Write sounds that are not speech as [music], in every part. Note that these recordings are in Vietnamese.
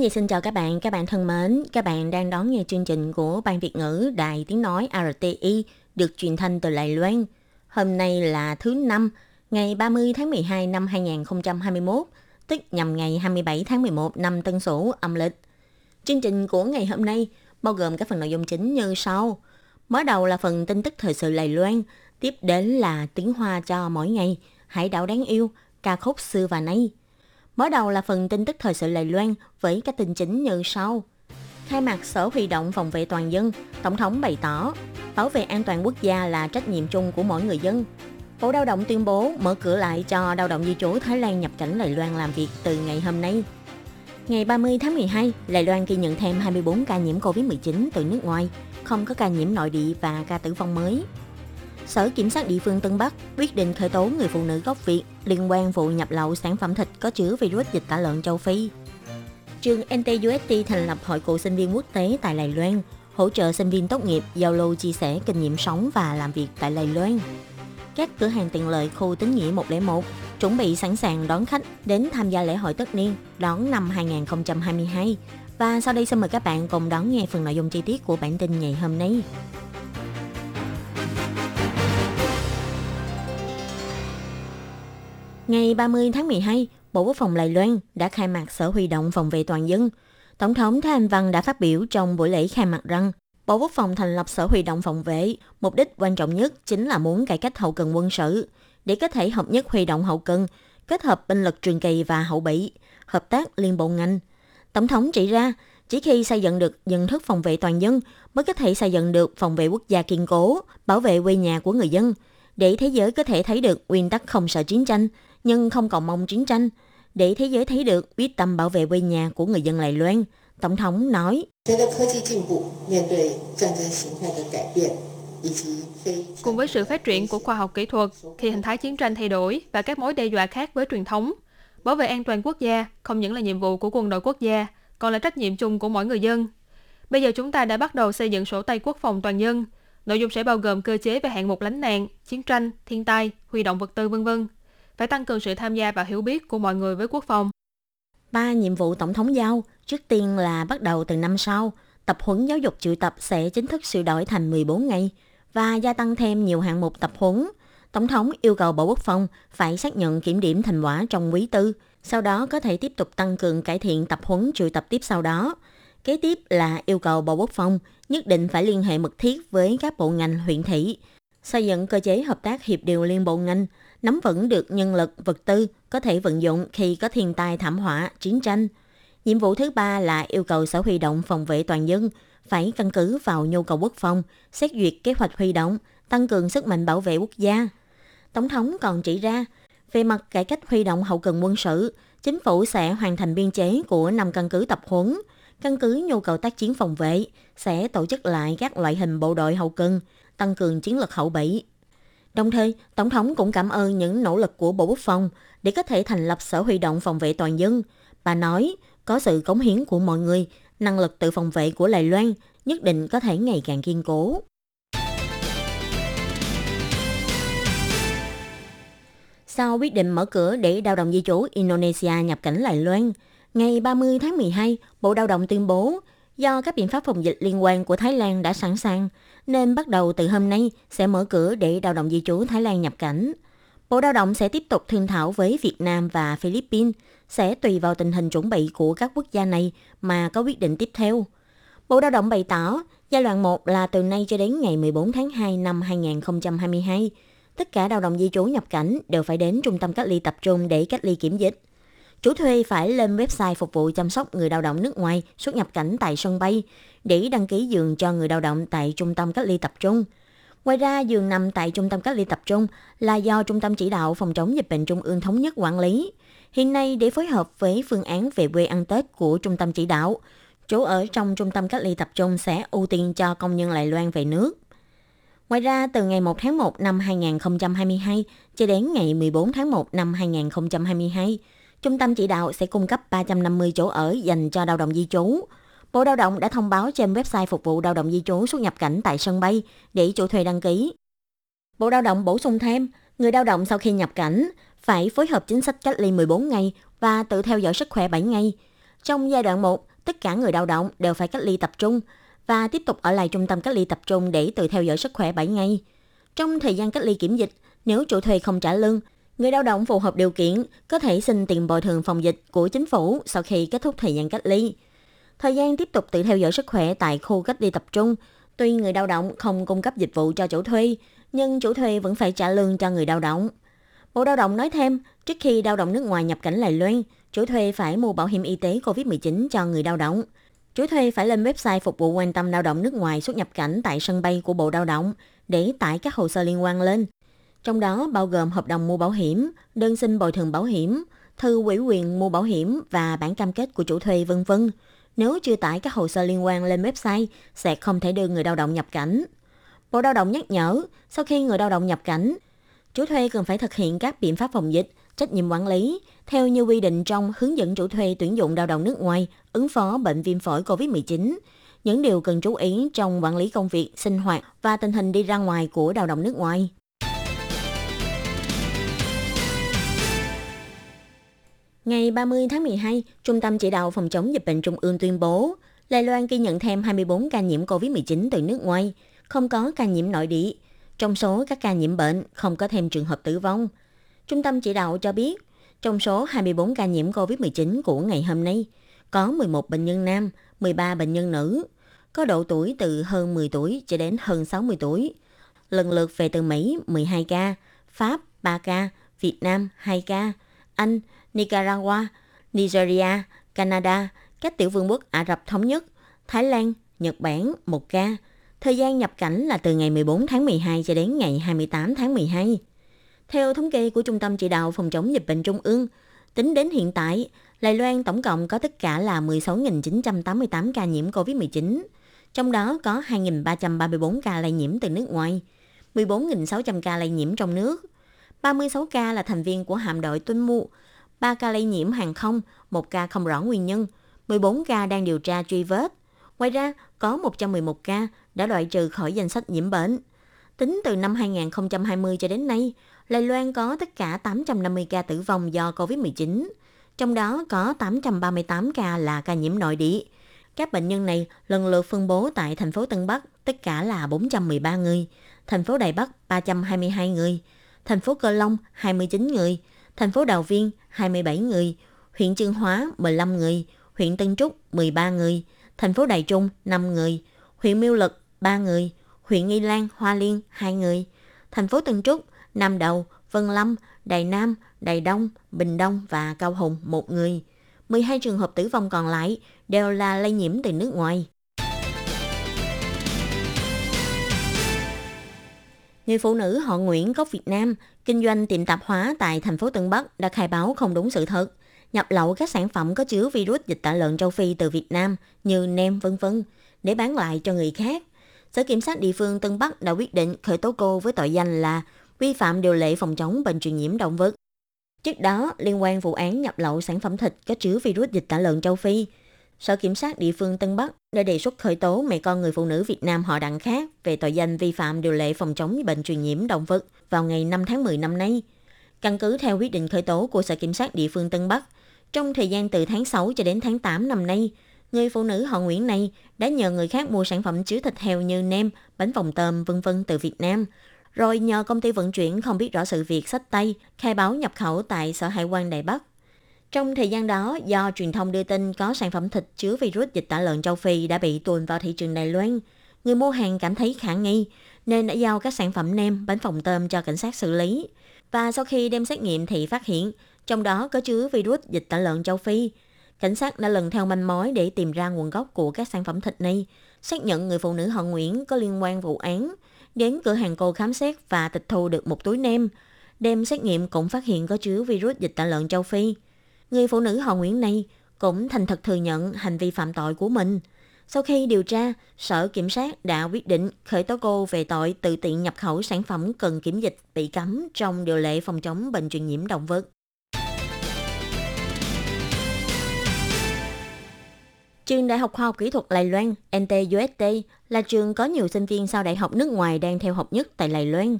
Xin Nhi xin chào các bạn, các bạn thân mến. Các bạn đang đón nghe chương trình của Ban Việt ngữ Đài Tiếng Nói RTI được truyền thanh từ Đài Loan. Hôm nay là thứ năm, ngày 30 tháng 12 năm 2021, tức nhằm ngày 27 tháng 11 năm Tân Sửu âm lịch. Chương trình của ngày hôm nay bao gồm các phần nội dung chính như sau. Mở đầu là phần tin tức thời sự Đài Loan, tiếp đến là tiếng hoa cho mỗi ngày, hải đảo đáng yêu, ca khúc xưa và nay. Mở đầu là phần tin tức thời sự Lầy Loan với các tin chính như sau. Khai mạc sở huy động phòng vệ toàn dân, Tổng thống bày tỏ bảo vệ an toàn quốc gia là trách nhiệm chung của mỗi người dân. Bộ Lao động tuyên bố mở cửa lại cho lao động di trú Thái Lan nhập cảnh Lầy Loan làm việc từ ngày hôm nay. Ngày 30 tháng 12, Đài Loan ghi nhận thêm 24 ca nhiễm COVID-19 từ nước ngoài, không có ca nhiễm nội địa và ca tử vong mới. Sở Kiểm sát địa phương Tân Bắc quyết định khởi tố người phụ nữ gốc Việt liên quan vụ nhập lậu sản phẩm thịt có chứa virus dịch tả lợn châu Phi. Trường NTUST thành lập hội cựu sinh viên quốc tế tại Đài Loan, hỗ trợ sinh viên tốt nghiệp giao lưu chia sẻ kinh nghiệm sống và làm việc tại Đài Loan. Các cửa hàng tiện lợi khu tín nghĩa 101 chuẩn bị sẵn sàng đón khách đến tham gia lễ hội tất niên đón năm 2022. Và sau đây xin mời các bạn cùng đón nghe phần nội dung chi tiết của bản tin ngày hôm nay. Ngày 30 tháng 12, Bộ Quốc phòng Đài Loan đã khai mạc Sở Huy động Phòng vệ Toàn dân. Tổng thống Thái Anh Văn đã phát biểu trong buổi lễ khai mạc rằng Bộ Quốc phòng thành lập Sở Huy động Phòng vệ, mục đích quan trọng nhất chính là muốn cải cách hậu cần quân sự, để có thể hợp nhất huy động hậu cần, kết hợp binh lực truyền kỳ và hậu bị, hợp tác liên bộ ngành. Tổng thống chỉ ra, chỉ khi xây dựng được nhận thức phòng vệ toàn dân mới có thể xây dựng được phòng vệ quốc gia kiên cố, bảo vệ quê nhà của người dân, để thế giới có thể thấy được nguyên tắc không sợ chiến tranh, nhưng không còn mong chiến tranh, để thế giới thấy được quyết tâm bảo vệ quê nhà của người dân Đài Loan. Tổng thống nói, Cùng với sự phát triển của khoa học kỹ thuật, khi hình thái chiến tranh thay đổi và các mối đe dọa khác với truyền thống, bảo vệ an toàn quốc gia không những là nhiệm vụ của quân đội quốc gia, còn là trách nhiệm chung của mỗi người dân. Bây giờ chúng ta đã bắt đầu xây dựng sổ tay quốc phòng toàn dân. Nội dung sẽ bao gồm cơ chế về hạng mục lánh nạn, chiến tranh, thiên tai, huy động vật tư vân vân. Phải tăng cường sự tham gia và hiểu biết của mọi người với quốc phòng. ba nhiệm vụ Tổng thống giao, trước tiên là bắt đầu từ năm sau, tập huấn giáo dục triệu tập sẽ chính thức sửa đổi thành 14 ngày và gia tăng thêm nhiều hạng mục tập huấn. Tổng thống yêu cầu Bộ Quốc phòng phải xác nhận kiểm điểm thành quả trong quý tư, sau đó có thể tiếp tục tăng cường cải thiện tập huấn triệu tập tiếp sau đó. Kế tiếp là yêu cầu Bộ Quốc phòng nhất định phải liên hệ mật thiết với các bộ ngành huyện thị, xây dựng cơ chế hợp tác hiệp điều liên bộ ngành, nắm vững được nhân lực, vật tư có thể vận dụng khi có thiên tai thảm họa, chiến tranh. Nhiệm vụ thứ ba là yêu cầu Sở Huy động phòng vệ toàn dân phải căn cứ vào nhu cầu quốc phòng, xét duyệt kế hoạch huy động, tăng cường sức mạnh bảo vệ quốc gia. Tổng thống còn chỉ ra, về mặt cải cách huy động hậu cần quân sự, chính phủ sẽ hoàn thành biên chế của năm căn cứ tập huấn, căn cứ nhu cầu tác chiến phòng vệ, sẽ tổ chức lại các loại hình bộ đội hậu cần, tăng cường chiến lược hậu bị. Đồng thời, Tổng thống cũng cảm ơn những nỗ lực của Bộ Quốc phòng để có thể thành lập Sở Huy động Phòng vệ Toàn dân. Bà nói, có sự cống hiến của mọi người, năng lực tự phòng vệ của Đài Loan nhất định có thể ngày càng kiên cố. Sau quyết định mở cửa để lao động di trú Indonesia nhập cảnh Đài Loan, ngày 30 tháng 12, Bộ Lao động tuyên bố do các biện pháp phòng dịch liên quan của Thái Lan đã sẵn sàng, nên bắt đầu từ hôm nay sẽ mở cửa để lao động di trú Thái Lan nhập cảnh. Bộ Lao động sẽ tiếp tục thương thảo với Việt Nam và Philippines, sẽ tùy vào tình hình chuẩn bị của các quốc gia này mà có quyết định tiếp theo. Bộ Lao động bày tỏ, giai đoạn 1 là từ nay cho đến ngày 14 tháng 2 năm 2022. Tất cả lao động di trú nhập cảnh đều phải đến trung tâm cách ly tập trung để cách ly kiểm dịch. Chủ thuê phải lên website phục vụ chăm sóc người lao động nước ngoài xuất nhập cảnh tại sân bay để đăng ký giường cho người lao động tại trung tâm cách ly tập trung. Ngoài ra, giường nằm tại trung tâm cách ly tập trung là do Trung tâm Chỉ đạo Phòng chống dịch bệnh Trung ương Thống nhất quản lý. Hiện nay để phối hợp với phương án về quê ăn Tết của trung tâm chỉ đạo, chỗ ở trong trung tâm cách ly tập trung sẽ ưu tiên cho công nhân Đài Loan về nước. Ngoài ra, từ ngày 1 tháng 1 năm 2022 cho đến ngày 14 tháng 1 năm 2022, Trung tâm chỉ đạo sẽ cung cấp 350 chỗ ở dành cho lao động di trú. Bộ Lao động đã thông báo trên website phục vụ lao động di trú xuất nhập cảnh tại sân bay để chủ thuê đăng ký. Bộ Lao động bổ sung thêm, người lao động sau khi nhập cảnh phải phối hợp chính sách cách ly 14 ngày và tự theo dõi sức khỏe 7 ngày. Trong giai đoạn 1, tất cả người lao động đều phải cách ly tập trung và tiếp tục ở lại trung tâm cách ly tập trung để tự theo dõi sức khỏe 7 ngày. Trong thời gian cách ly kiểm dịch, nếu chủ thuê không trả lương, người lao động phù hợp điều kiện có thể xin tiền bồi thường phòng dịch của chính phủ sau khi kết thúc thời gian cách ly. Thời gian tiếp tục tự theo dõi sức khỏe tại khu cách ly tập trung, tuy người lao động không cung cấp dịch vụ cho chủ thuê, nhưng chủ thuê vẫn phải trả lương cho người lao động. Bộ Lao động nói thêm, trước khi lao động nước ngoài nhập cảnh lại Loan, chủ thuê phải mua bảo hiểm y tế COVID-19 cho người lao động. Chủ thuê phải lên website phục vụ quan tâm lao động nước ngoài xuất nhập cảnh tại sân bay của Bộ Lao động để tải các hồ sơ liên quan lên. Trong đó bao gồm hợp đồng mua bảo hiểm, đơn xin bồi thường bảo hiểm, thư ủy quyền mua bảo hiểm và bản cam kết của chủ thuê vân vân. Nếu chưa tải các hồ sơ liên quan lên website, sẽ không thể đưa người lao động nhập cảnh. Bộ Lao động nhắc nhở, sau khi người lao động nhập cảnh, chủ thuê cần phải thực hiện các biện pháp phòng dịch, trách nhiệm quản lý, theo như quy định trong hướng dẫn chủ thuê tuyển dụng lao động nước ngoài, ứng phó bệnh viêm phổi COVID-19. Những điều cần chú ý trong quản lý công việc, sinh hoạt và tình hình đi ra ngoài của lao động nước ngoài. Ngày 30 tháng 12, Trung tâm Chỉ đạo Phòng chống dịch bệnh Trung ương tuyên bố, Đài Loan ghi nhận thêm 24 ca nhiễm COVID-19 từ nước ngoài, không có ca nhiễm nội địa. Trong số các ca nhiễm bệnh, không có thêm trường hợp tử vong. Trung tâm chỉ đạo cho biết, trong số 24 ca nhiễm COVID-19 của ngày hôm nay, có 11 bệnh nhân nam, 13 bệnh nhân nữ, có độ tuổi từ hơn 10 tuổi cho đến hơn 60 tuổi. Lần lượt về từ Mỹ 12 ca, Pháp 3 ca, Việt Nam 2 ca, Anh, Nicaragua, Nigeria, Canada, các tiểu vương quốc Ả Rập Thống Nhất, Thái Lan, Nhật Bản 1 ca. Thời gian nhập cảnh là từ ngày 14 tháng 12 cho đến ngày 28 tháng 12. Theo thống kê của Trung tâm Chỉ đạo Phòng chống dịch bệnh Trung ương, tính đến hiện tại, Đài Loan tổng cộng có tất cả là 16.988 ca nhiễm COVID-19, trong đó có 2.334 ca lây nhiễm từ nước ngoài, 14.600 ca lây nhiễm trong nước, 36 ca là thành viên của hạm đội tuân mụ, 3 ca lây nhiễm hàng không, 1 ca không rõ nguyên nhân, 14 ca đang điều tra truy vết. Ngoài ra, có 111 ca đã loại trừ khỏi danh sách nhiễm bệnh. Tính từ năm 2020 cho đến nay, Đài Loan có tất cả 850 ca tử vong do COVID-19, trong đó có 838 ca là ca nhiễm nội địa. Các bệnh nhân này lần lượt phân bố tại thành phố Tân Bắc, tất cả là 413 người, thành phố Đài Bắc 322 người, thành phố Cơ Long 29 người, thành phố Đào Viên 27 người, huyện Chương Hóa 15 người, huyện Tân Trúc 13 người, thành phố Đài Trung 5 người, huyện Miêu Lực 3 người, huyện Nghi Lan, Hoa Liên 2 người, thành phố Tân Trúc, Nam Đầu, Vân Lâm, Đài Nam, Đài Đông, Bình Đông và Cao Hùng 1 người. 12 trường hợp tử vong còn lại đều là lây nhiễm từ nước ngoài. Người phụ nữ họ Nguyễn gốc Việt Nam kinh doanh tiệm tạp hóa tại thành phố Tân Bắc đã khai báo không đúng sự thật, nhập lậu các sản phẩm có chứa virus dịch tả lợn châu Phi từ Việt Nam như nem vân vân để bán lại cho người khác. Sở Kiểm sát địa phương Tân Bắc đã quyết định khởi tố cô với tội danh là vi phạm điều lệ phòng chống bệnh truyền nhiễm động vật. Trước đó, liên quan vụ án nhập lậu sản phẩm thịt có chứa virus dịch tả lợn châu Phi, Sở Kiểm sát địa phương Tân Bắc đã đề xuất khởi tố mẹ con người phụ nữ Việt Nam họ đặng khác về tội danh vi phạm điều lệ phòng chống bệnh truyền nhiễm động vật vào ngày 5 tháng 10 năm nay. Căn cứ theo quyết định khởi tố của Sở Kiểm sát địa phương Tân Bắc, trong thời gian từ tháng 6 cho đến tháng 8 năm nay, người phụ nữ họ Nguyễn này đã nhờ người khác mua sản phẩm chứa thịt heo như nem, bánh vòng tôm vân vân từ Việt Nam, rồi nhờ công ty vận chuyển không biết rõ sự việc sách tay, khai báo nhập khẩu tại Sở Hải quan Đài Bắc. Trong thời gian đó, do truyền thông đưa tin có sản phẩm thịt chứa virus dịch tả lợn châu Phi đã bị tuồn vào thị trường Đài Loan, người mua hàng cảm thấy khả nghi nên đã giao các sản phẩm nem, bánh phồng tôm cho cảnh sát xử lý. Và sau khi đem xét nghiệm thì phát hiện trong đó có chứa virus dịch tả lợn châu Phi. Cảnh sát đã lần theo manh mối để tìm ra nguồn gốc của các sản phẩm thịt này, xác nhận người phụ nữ họ Nguyễn có liên quan vụ án, đến cửa hàng cô khám xét và tịch thu được một túi nem. Đem xét nghiệm cũng phát hiện có chứa virus dịch tả lợn châu Phi. Người phụ nữ họ Nguyễn này cũng thành thật thừa nhận hành vi phạm tội của mình. Sau khi điều tra, Sở Kiểm sát đã quyết định khởi tố cô về tội tự tiện nhập khẩu sản phẩm cần kiểm dịch bị cấm trong điều lệ phòng chống bệnh truyền nhiễm động vật. Trường Đại học Khoa học Kỹ thuật Đài Loan NTUST là trường có nhiều sinh viên sau đại học nước ngoài đang theo học nhất tại Đài Loan.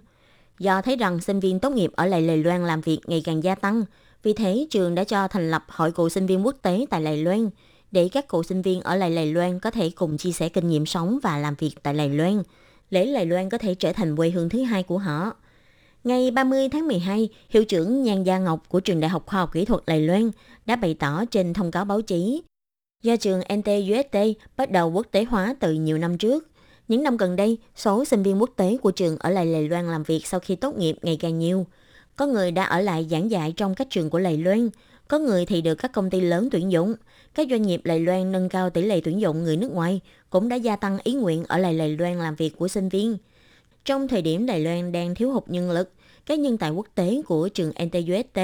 Do thấy rằng sinh viên tốt nghiệp ở lại Đài Loan làm việc ngày càng gia tăng, vì thế trường đã cho thành lập Hội cựu sinh viên quốc tế tại Lài Loan để các cựu sinh viên ở lại Lài Loan có thể cùng chia sẻ kinh nghiệm sống và làm việc tại Lài Loan, Lễ Lài Loan có thể trở thành quê hương thứ hai của họ. Ngày 30 tháng 12, hiệu trưởng Nhan Gia Ngọc của Trường Đại học Khoa học Kỹ thuật Đài Loan đã bày tỏ trên thông cáo báo chí Do trường NTUST bắt đầu quốc tế hóa từ nhiều năm trước, những năm gần đây, số sinh viên quốc tế của trường ở lại Đài Loan làm việc sau khi tốt nghiệp ngày càng nhiều. Có người đã ở lại giảng dạy trong các trường của Lầy Loan, có người thì được các công ty lớn tuyển dụng. Các doanh nghiệp Lầy Loan nâng cao tỷ lệ tuyển dụng người nước ngoài cũng đã gia tăng ý nguyện ở lại Lầy Loan làm việc của sinh viên. Trong thời điểm Đài Loan đang thiếu hụt nhân lực, các nhân tài quốc tế của trường NTUST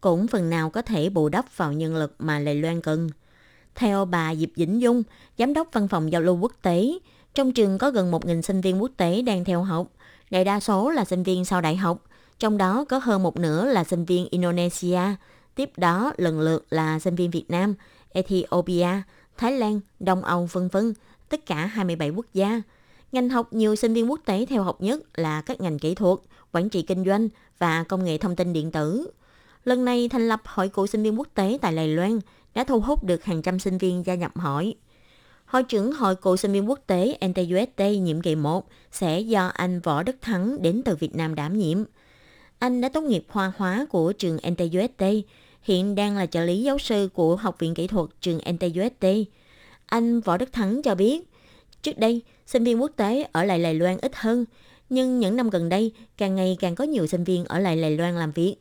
cũng phần nào có thể bù đắp vào nhân lực mà Đài Loan cần. Theo bà Diệp Vĩnh Dung, Giám đốc Văn phòng Giao lưu Quốc tế, trong trường có gần 1.000 sinh viên quốc tế đang theo học. Đại đa số là sinh viên sau đại học, trong đó có hơn một nửa là sinh viên Indonesia, tiếp đó lần lượt là sinh viên Việt Nam, Ethiopia, Thái Lan, Đông Âu vân vân, tất cả 27 quốc gia. Ngành học nhiều sinh viên quốc tế theo học nhất là các ngành kỹ thuật, quản trị kinh doanh và công nghệ thông tin điện tử. Lần này thành lập Hội cựu sinh viên quốc tế tại Đài Loan đã thu hút được hàng trăm sinh viên gia nhập hội. Hội trưởng Hội cựu sinh viên quốc tế NTUST nhiệm kỳ 1 sẽ do anh Võ Đức Thắng đến từ Việt Nam đảm nhiệm. Anh đã tốt nghiệp khoa hóa của trường NTUST, hiện đang là trợ lý giáo sư của Học viện Kỹ thuật trường NTUST. Anh Võ Đức Thắng cho biết, trước đây, sinh viên quốc tế ở lại Đài Loan ít hơn, nhưng những năm gần đây, càng ngày càng có nhiều sinh viên ở lại Đài Loan làm việc.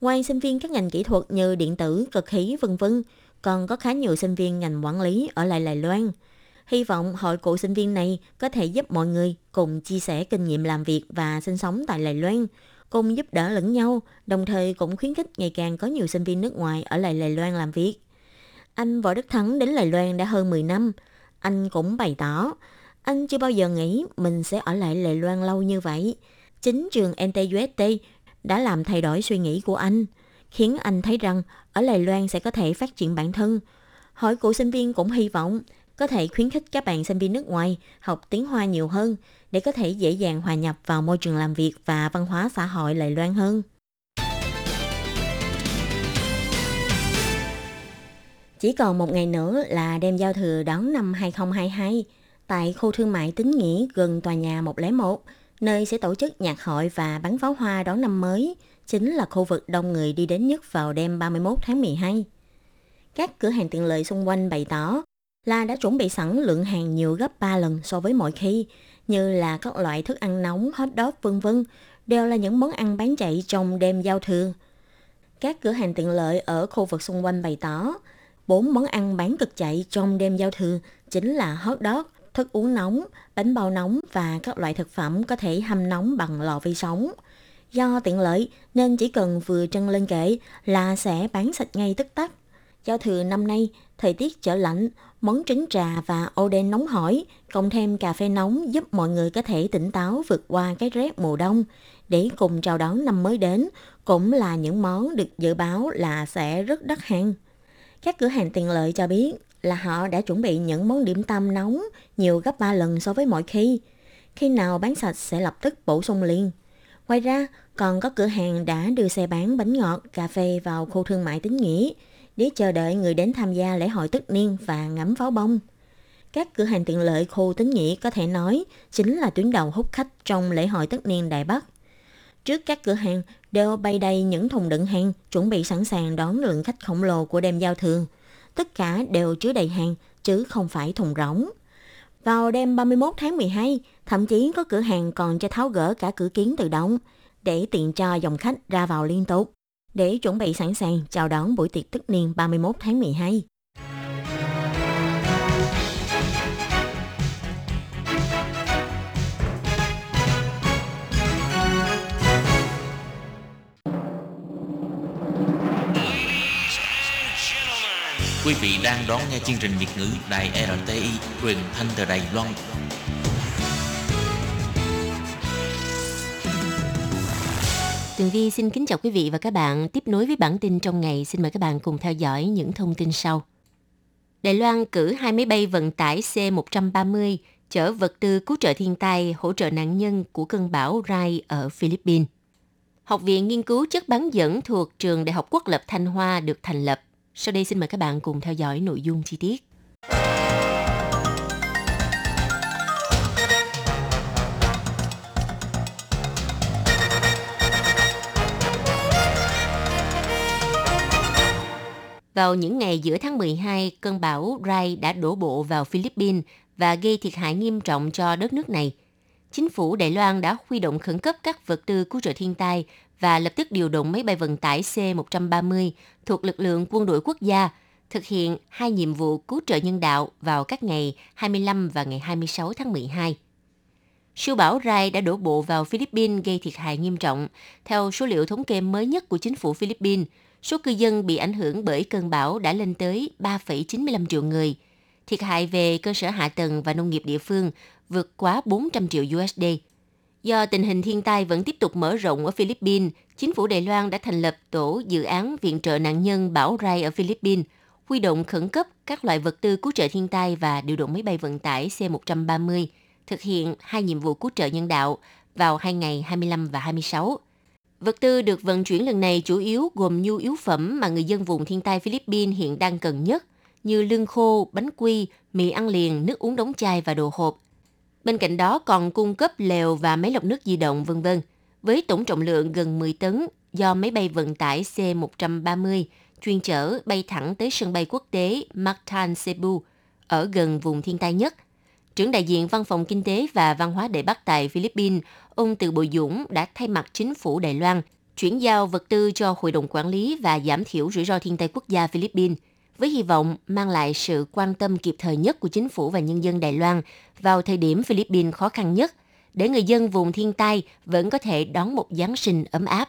Ngoài sinh viên các ngành kỹ thuật như điện tử, cực khí, vân vân, còn có khá nhiều sinh viên ngành quản lý ở lại Đài Loan. Hy vọng hội cựu sinh viên này có thể giúp mọi người cùng chia sẻ kinh nghiệm làm việc và sinh sống tại Đài Loan, cùng giúp đỡ lẫn nhau, đồng thời cũng khuyến khích ngày càng có nhiều sinh viên nước ngoài ở lại Lài Loan làm việc. Anh Võ Đức Thắng đến Lài Loan đã hơn 10 năm. Anh cũng bày tỏ, anh chưa bao giờ nghĩ mình sẽ ở lại Lài Loan lâu như vậy. Chính trường NTUST đã làm thay đổi suy nghĩ của anh – khiến anh thấy rằng ở Lài Loan sẽ có thể phát triển bản thân. Hội cựu sinh viên cũng hy vọng có thể khuyến khích các bạn sinh viên nước ngoài học tiếng Hoa nhiều hơn để có thể dễ dàng hòa nhập vào môi trường làm việc và văn hóa xã hội Lầy Loan hơn. Chỉ còn một ngày nữa là đêm giao thừa đón năm 2022 tại khu thương mại Tính Nghĩa gần tòa nhà 101, nơi sẽ tổ chức nhạc hội và bắn pháo hoa đón năm mới – chính là khu vực đông người đi đến nhất vào đêm 31 tháng 12. Các cửa hàng tiện lợi xung quanh bày tỏ là đã chuẩn bị sẵn lượng hàng nhiều gấp 3 lần so với mọi khi, như là các loại thức ăn nóng, hot dog vân vân, đều là những món ăn bán chạy trong đêm giao thừa. Các cửa hàng tiện lợi ở khu vực xung quanh bày tỏ, bốn món ăn bán cực chạy trong đêm giao thừa chính là hot dog, thức uống nóng, bánh bao nóng và các loại thực phẩm có thể hâm nóng bằng lò vi sóng. Do tiện lợi nên chỉ cần vừa chân lên kệ là sẽ bán sạch ngay tức tắc. Giao thừa năm nay, thời tiết trở lạnh, món trứng trà và ô đen nóng hổi, cộng thêm cà phê nóng giúp mọi người có thể tỉnh táo vượt qua cái rét mùa đông. Để cùng chào đón năm mới đến, cũng là những món được dự báo là sẽ rất đắt hàng. Các cửa hàng tiện lợi cho biết là họ đã chuẩn bị những món điểm tâm nóng nhiều gấp 3 lần so với mọi khi. Khi nào bán sạch sẽ lập tức bổ sung liền. Ngoài ra, còn có cửa hàng đã đưa xe bán bánh ngọt, cà phê vào khu thương mại tính nghĩa để chờ đợi người đến tham gia lễ hội tất niên và ngắm pháo bông. Các cửa hàng tiện lợi khu tính nghĩa có thể nói chính là tuyến đầu hút khách trong lễ hội tất niên Đại Bắc. Trước các cửa hàng đều bày đầy những thùng đựng hàng chuẩn bị sẵn sàng đón lượng khách khổng lồ của đêm giao thừa. Tất cả đều chứa đầy hàng chứ không phải thùng rỗng. Vào đêm 31 tháng 12, thậm chí có cửa hàng còn cho tháo gỡ cả cửa kiến tự động để tiện cho dòng khách ra vào liên tục, để chuẩn bị sẵn sàng, chào đón buổi tiệc tất niên 31 tháng 12. Quý vị đang đón nghe chương trình Việt ngữ Đài RTI truyền thanh từ Đài Loan. Tường Vi xin kính chào quý vị và các bạn. Tiếp nối với bản tin trong ngày, xin mời các bạn cùng theo dõi những thông tin sau. Đài Loan cử hai máy bay vận tải C-130 chở vật tư cứu trợ thiên tai hỗ trợ nạn nhân của cơn bão Rai ở Philippines. Học viện nghiên cứu chất bán dẫn thuộc Trường Đại học Quốc lập Thanh Hoa được thành lập. Sau đây xin mời các bạn cùng theo dõi nội dung chi tiết. Vào những ngày giữa tháng 12, cơn bão Rai đã đổ bộ vào Philippines và gây thiệt hại nghiêm trọng cho đất nước này. Chính phủ Đài Loan đã huy động khẩn cấp các vật tư cứu trợ thiên tai và lập tức điều động máy bay vận tải C-130 thuộc lực lượng quân đội quốc gia thực hiện hai nhiệm vụ cứu trợ nhân đạo vào các ngày 25 và ngày 26 tháng 12. Siêu bão Rai đã đổ bộ vào Philippines gây thiệt hại nghiêm trọng. Theo số liệu thống kê mới nhất của chính phủ Philippines, số cư dân bị ảnh hưởng bởi cơn bão đã lên tới 3,95 triệu người. Thiệt hại về cơ sở hạ tầng và nông nghiệp địa phương vượt quá 400 triệu USD. Do tình hình thiên tai vẫn tiếp tục mở rộng ở Philippines, chính phủ Đài Loan đã thành lập tổ dự án viện trợ nạn nhân bão Rai ở Philippines, huy động khẩn cấp các loại vật tư cứu trợ thiên tai và điều động máy bay vận tải C-130 thực hiện hai nhiệm vụ cứu trợ nhân đạo vào hai ngày 25 và 26. Vật tư được vận chuyển lần này chủ yếu gồm nhu yếu phẩm mà người dân vùng thiên tai Philippines hiện đang cần nhất, như lương khô, bánh quy, mì ăn liền, nước uống đóng chai và đồ hộp. Bên cạnh đó còn cung cấp lều và máy lọc nước di động vân vân với tổng trọng lượng gần 10 tấn do máy bay vận tải C-130 chuyên chở bay thẳng tới sân bay quốc tế Mactan Cebu ở gần vùng thiên tai nhất. Trưởng đại diện Văn phòng Kinh tế và Văn hóa Đại Bắc tại Philippines, ông Từ Bội Dũng đã thay mặt chính phủ Đài Loan chuyển giao vật tư cho Hội đồng Quản lý và Giảm thiểu rủi ro thiên tai quốc gia Philippines với hy vọng mang lại sự quan tâm kịp thời nhất của chính phủ và nhân dân Đài Loan vào thời điểm Philippines khó khăn nhất, để người dân vùng thiên tai vẫn có thể đón một Giáng sinh ấm áp.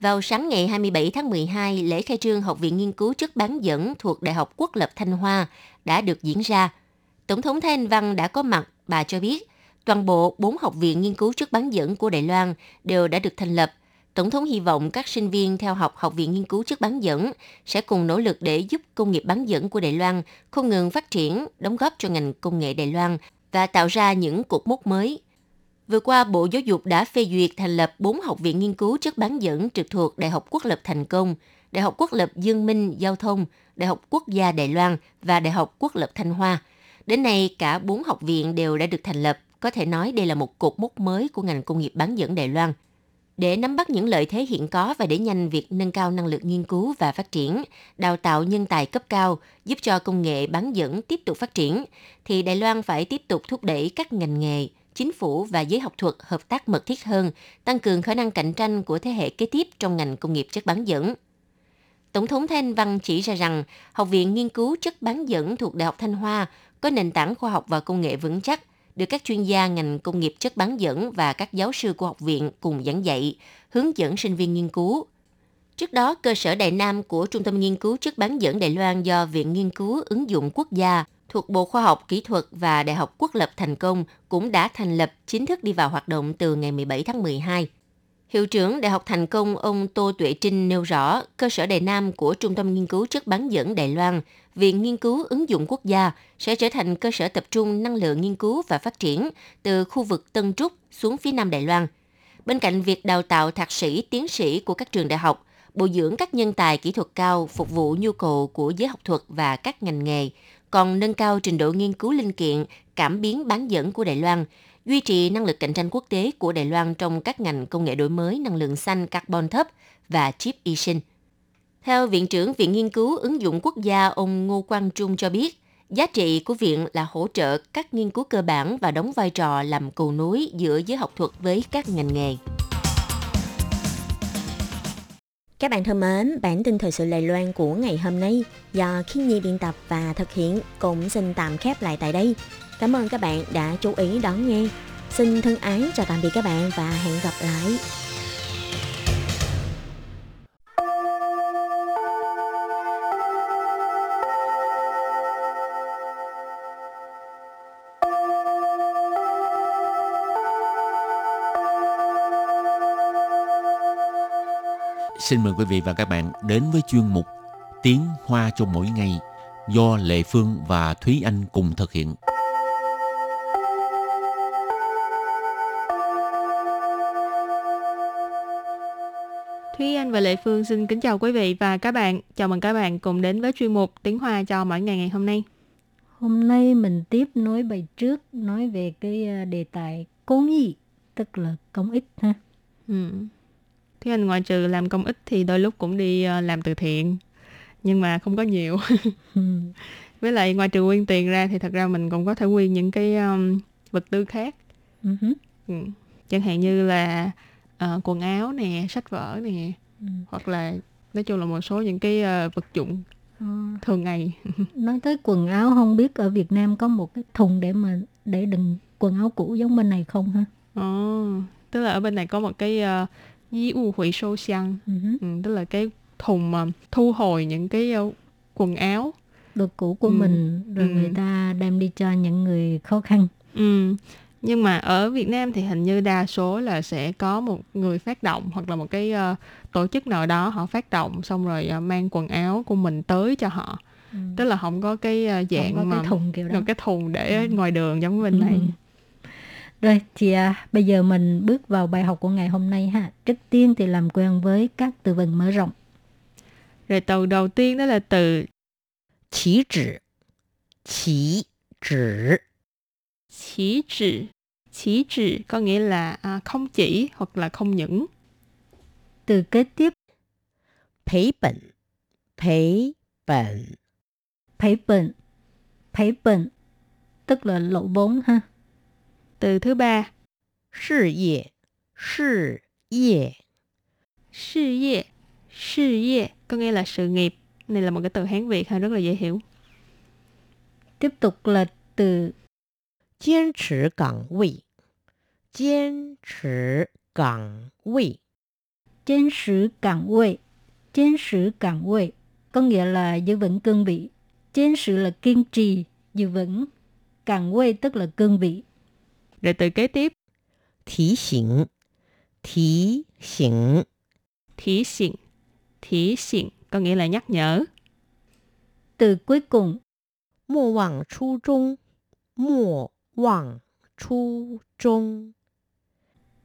Vào sáng ngày 27 tháng 12, lễ khai trương Học viện Nghiên cứu chất bán dẫn thuộc Đại học Quốc lập Thanh Hoa đã được diễn ra. Tổng thống Thái Anh Văn đã có mặt, bà cho biết, toàn bộ bốn học viện nghiên cứu chất bán dẫn của Đài Loan đều đã được thành lập. Tổng thống hy vọng các sinh viên theo học Học viện Nghiên cứu chất bán dẫn sẽ cùng nỗ lực để giúp công nghiệp bán dẫn của Đài Loan không ngừng phát triển, đóng góp cho ngành công nghệ Đài Loan và tạo ra những cột mốc mới Vừa qua, Bộ Giáo dục đã phê duyệt thành lập 4 học viện nghiên cứu chất bán dẫn trực thuộc Đại học Quốc lập Thành Công, Đại học Quốc lập Dương Minh Giao thông, Đại học Quốc gia Đài Loan và Đại học Quốc lập Thanh Hoa. Đến nay, cả 4 học viện đều đã được thành lập. Có thể nói đây là một cột mốc mới của ngành công nghiệp bán dẫn Đài Loan. Để nắm bắt những lợi thế hiện có và để nhanh việc nâng cao năng lực nghiên cứu và phát triển, đào tạo nhân tài cấp cao, giúp cho công nghệ bán dẫn tiếp tục phát triển, thì Đài Loan phải tiếp tục thúc đẩy các ngành nghề, chính phủ và giới học thuật hợp tác mật thiết hơn, tăng cường khả năng cạnh tranh của thế hệ kế tiếp trong ngành công nghiệp chất bán dẫn. Tổng thống Thanh Văn chỉ ra rằng, Học viện Nghiên cứu chất bán dẫn thuộc Đại học Thanh Hoa có nền tảng khoa học và công nghệ vững chắc, được các chuyên gia ngành công nghiệp chất bán dẫn và các giáo sư của học viện cùng giảng dạy, hướng dẫn sinh viên nghiên cứu. Trước đó, cơ sở Đại Nam của Trung tâm Nghiên cứu chất bán dẫn Đài Loan do Viện Nghiên cứu ứng dụng quốc gia thuộc Bộ Khoa học Kỹ thuật và Đại học Quốc lập Thành Công cũng đã thành lập chính thức đi vào hoạt động từ ngày 17 tháng 12. Hiệu trưởng Đại học Thành Công ông Tô Tuệ Trinh nêu rõ cơ sở Đài Nam của Trung tâm Nghiên cứu chất bán dẫn Đài Loan, Viện Nghiên cứu ứng dụng quốc gia sẽ trở thành cơ sở tập trung năng lượng nghiên cứu và phát triển từ khu vực Tân Trúc xuống phía Nam Đài Loan. Bên cạnh việc đào tạo thạc sĩ, tiến sĩ của các trường đại học, bồi dưỡng các nhân tài kỹ thuật cao phục vụ nhu cầu của giới học thuật và các ngành nghề, còn nâng cao trình độ nghiên cứu linh kiện, cảm biến bán dẫn của Đài Loan, duy trì năng lực cạnh tranh quốc tế của Đài Loan trong các ngành công nghệ đổi mới năng lượng xanh carbon thấp và chip y sinh. Theo Viện trưởng Viện Nghiên cứu ứng dụng quốc gia ông Ngô Quang Trung cho biết, giá trị của viện là hỗ trợ các nghiên cứu cơ bản và đóng vai trò làm cầu nối giữa giới học thuật với các ngành nghề. Các bạn thân mến, bản tin thời sự Lài Loan của ngày hôm nay do Khiên Nhi biên tập và thực hiện cũng xin tạm khép lại tại đây. Cảm ơn các bạn đã chú ý đón nghe. Xin thân ái chào tạm biệt các bạn và hẹn gặp lại. Xin mời quý vị và các bạn đến với chuyên mục Tiếng Hoa cho mỗi ngày do Lệ Phương và Thúy Anh cùng thực hiện. Thúy Anh và Lệ Phương xin kính chào quý vị và các bạn. Chào mừng các bạn cùng đến với chuyên mục Tiếng Hoa cho mỗi ngày ngày hôm nay. Hôm nay mình tiếp nối bài trước nói về cái à, đề tài công y, tức là công ích ha. Ừ. Thúy Anh ngoài trừ làm công ích thì đôi lúc cũng đi ờ, làm từ thiện. Nhưng mà không có nhiều. [laughs] Ừ. Với lại ngoài trừ quyên tiền ra thì thật ra mình cũng có thể quyên những cái um, vật tư khác. Ừ. Ừ. Chẳng hạn như là ờ, quần áo nè, sách vở nè, Ừ. hoặc là nói chung là một số những cái ờ, vật dụng thường ngày. [laughs] nói tới quần áo không biết ở Việt Nam có một cái thùng để mà để đựng quần áo cũ giống bên này không ha? Ồ, tức là ở bên này có một cái uh, di u hủy sâu xăng, Ừ ừ, tức là cái thùng mà thu hồi những cái ờ, quần áo. Đồ cũ của Ừ. mình rồi Ừ. người ta đem đi cho những người khó khăn. Ừ. Nhưng mà ở Việt Nam thì hình như đa số là sẽ có một người phát động hoặc là một cái ờ, tổ chức nào đó họ phát động xong rồi ờ, mang quần áo của mình tới cho họ. Ừ. Tức là không có cái ờ, dạng Không có mà cái thùng kiểu đó. một cái thùng để Ừ. ngoài đường giống bên này. Rồi thì à, bây giờ mình bước vào bài học của ngày hôm nay ha. Trước tiên thì làm quen với các từ vựng mở rộng. Rồi từ đầu tiên đó là từ chỉ chỉ chỉ chỉ chỉ chỉ chỉ chỉ có nghĩa là à, không chỉ hoặc là không những. Từ kế tiếp. Thấy bẩn thấy bẩn thấy bẩn thấy bẩn Tức là lỗ vốn ha. Từ thứ ba, sự nghiệp, sự nghiệp. Sự nghiệp, sự nghiệp có nghĩa là sự nghiệp. Này là một cái từ Hán Việt ha, rất là dễ hiểu. Tiếp tục là từ kiên trì cảng vị. Kiên trì cảng vị. Kiên trì cảng vị. Kiên trì cảng vị có nghĩa là giữ vững cương vị. Kiên trì là kiên trì, giữ vững. Cảng vị tức là cương vị. Rồi từ kế tiếp. Thí xỉn. Thí xỉn. Thí xỉn. Thí xỉn có nghĩa là nhắc nhở. Từ cuối cùng. Mô vọng chú trung. Mô vọng chú trung.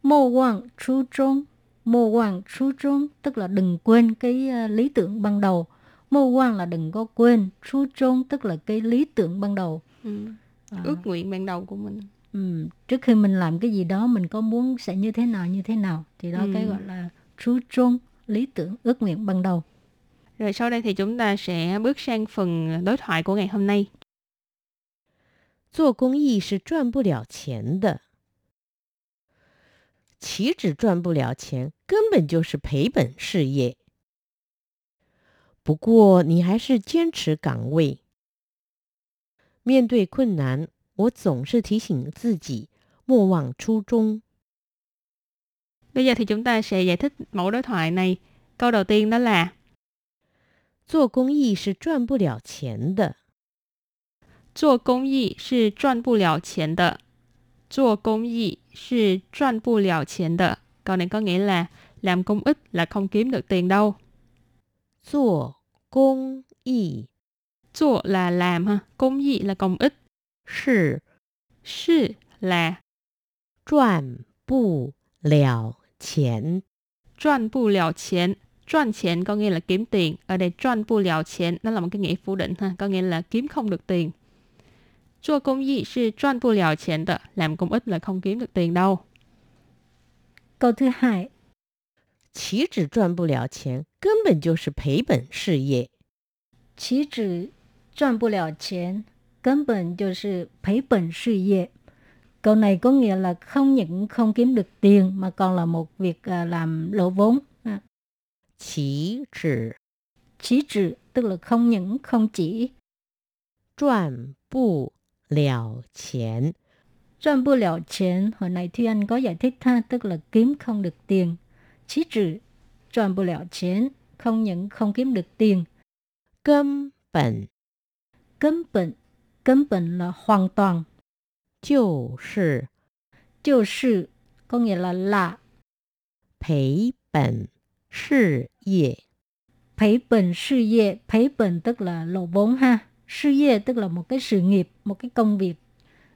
Mô vọng chú trung. Mô vọng chú trung tức là đừng quên cái ờ, lý tưởng ban đầu. Mô quan là đừng có quên, chú trung tức là cái lý tưởng ban đầu. Ừ. À. Ước nguyện ban đầu của mình. Ừ, trước khi mình làm cái gì đó mình có muốn sẽ như thế nào như thế nào thì đó Ừ. cái gọi là chú trung lý tưởng ước nguyện ban đầu rồi sau đây thì chúng ta sẽ bước sang phần đối thoại của ngày hôm nay 做公益是赚不了钱的。岂止赚不了钱，根本就是赔本事业。不过你还是坚持岗位。面对困难， 我总是提醒自己莫忘初衷。 bây giờ thì chúng ta sẽ giải thích mẫu đối thoại này câu đầu tiên đó là 做公益是赚不了钱的。做公益是赚不了钱的。做公益是赚不了钱的。Câu này có nghĩa là làm công ích là không kiếm được tiền đâu. 做公益 做là làm ha, công yi là công ích, 是是嘞赚不了钱。赚不了钱。赚钱 có nghĩa là kiếm tiền. Ở đây 赚不了钱 nó là một cái nghĩa phủ định ha, có nghĩa là kiếm không được tiền. 做公益是赚不了钱的，làm công ích là không kiếm được tiền đâu. câu thứ hai 岂止赚不了钱，根本就是赔本事业。chỉ chỉ 赚不了钱根本就是赔本事业 câu này có nghĩa là không những không kiếm được tiền mà còn là một việc à, làm lỗ vốn à, 岂止 chỉ chỉ tức là không những không chỉ 赚不了钱， 赚不了钱hồi này Thúy Anh có giải thích ha tức là kiếm không được tiền chỉ chỉ 赚不了钱 không những không kiếm được tiền 根本 根本 根本là hoàn toàn 就是就是 có nghĩa là là 赔本 事业， Phẩy bệnh sự业, phẩy bệnh tức là lộ vốn ha. Sự业tức là một cái sự nghiệp, một cái công việc.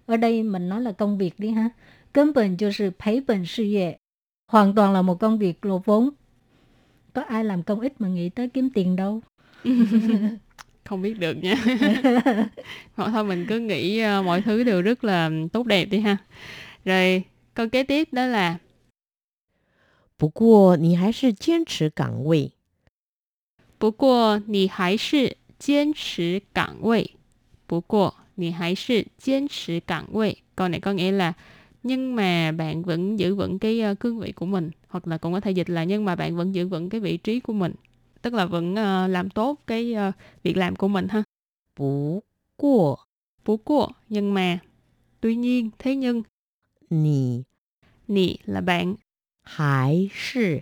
Ở đây mình nói là công việc đi ha.根本就是赔本事业. Hoàn toàn là một công việc lộ vốn. Có ai làm công ích mà nghĩ tới kiếm tiền đâu. [laughs] không biết được nha [laughs] [laughs] hoặc thôi mình cứ nghĩ ờ, mọi thứ đều rất là tốt đẹp đi ha rồi câu kế tiếp đó là 不过你还是坚持岗位。不过你还是坚持岗位不过你还是坚持岗位câu này có nghĩa là nhưng mà bạn vẫn giữ vững cái ờ, cương vị của mình hoặc là cũng có thể dịch là nhưng mà bạn vẫn giữ vững cái vị trí của mình tức là vẫn uh, làm tốt cái uh, việc làm của mình ha. Bú của. Bú của. Nhưng mà Tuy nhiên, thế nhưng Nì. Nì là bạn. Hải sư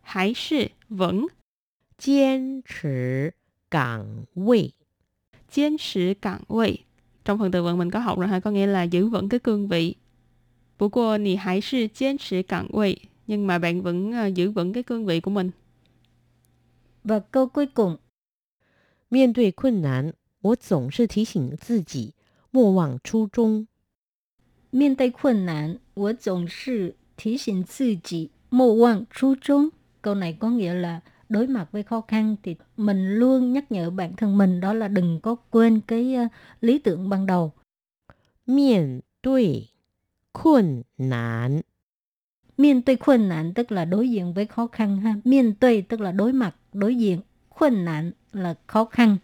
Hải sư vẫn. Kiên trì cảng vị Kiên trì cảng vị Trong phần từ vựng mình có học rồi ha Có nghĩa là giữ vững cái cương vị. Bú của nì hải sư kiên trì cảng vị Nhưng mà bạn vẫn uh, giữ vững cái cương vị của mình Và câu cuối cùng, 面对困难，我总是提醒自己莫忘初衷。面对困难，我总是提醒自己莫忘初衷. Câu này có nghĩa là đối mặt với khó khăn thì mình luôn nhắc nhở bản thân mình đó là đừng có quên cái ờ, lý tưởng ban đầu. 面对困难， Miên tươi khuân nạn tức là đối diện với khó khăn ha. Miên tươi tức là đối mặt, đối diện. Khuôn nạn là khó khăn.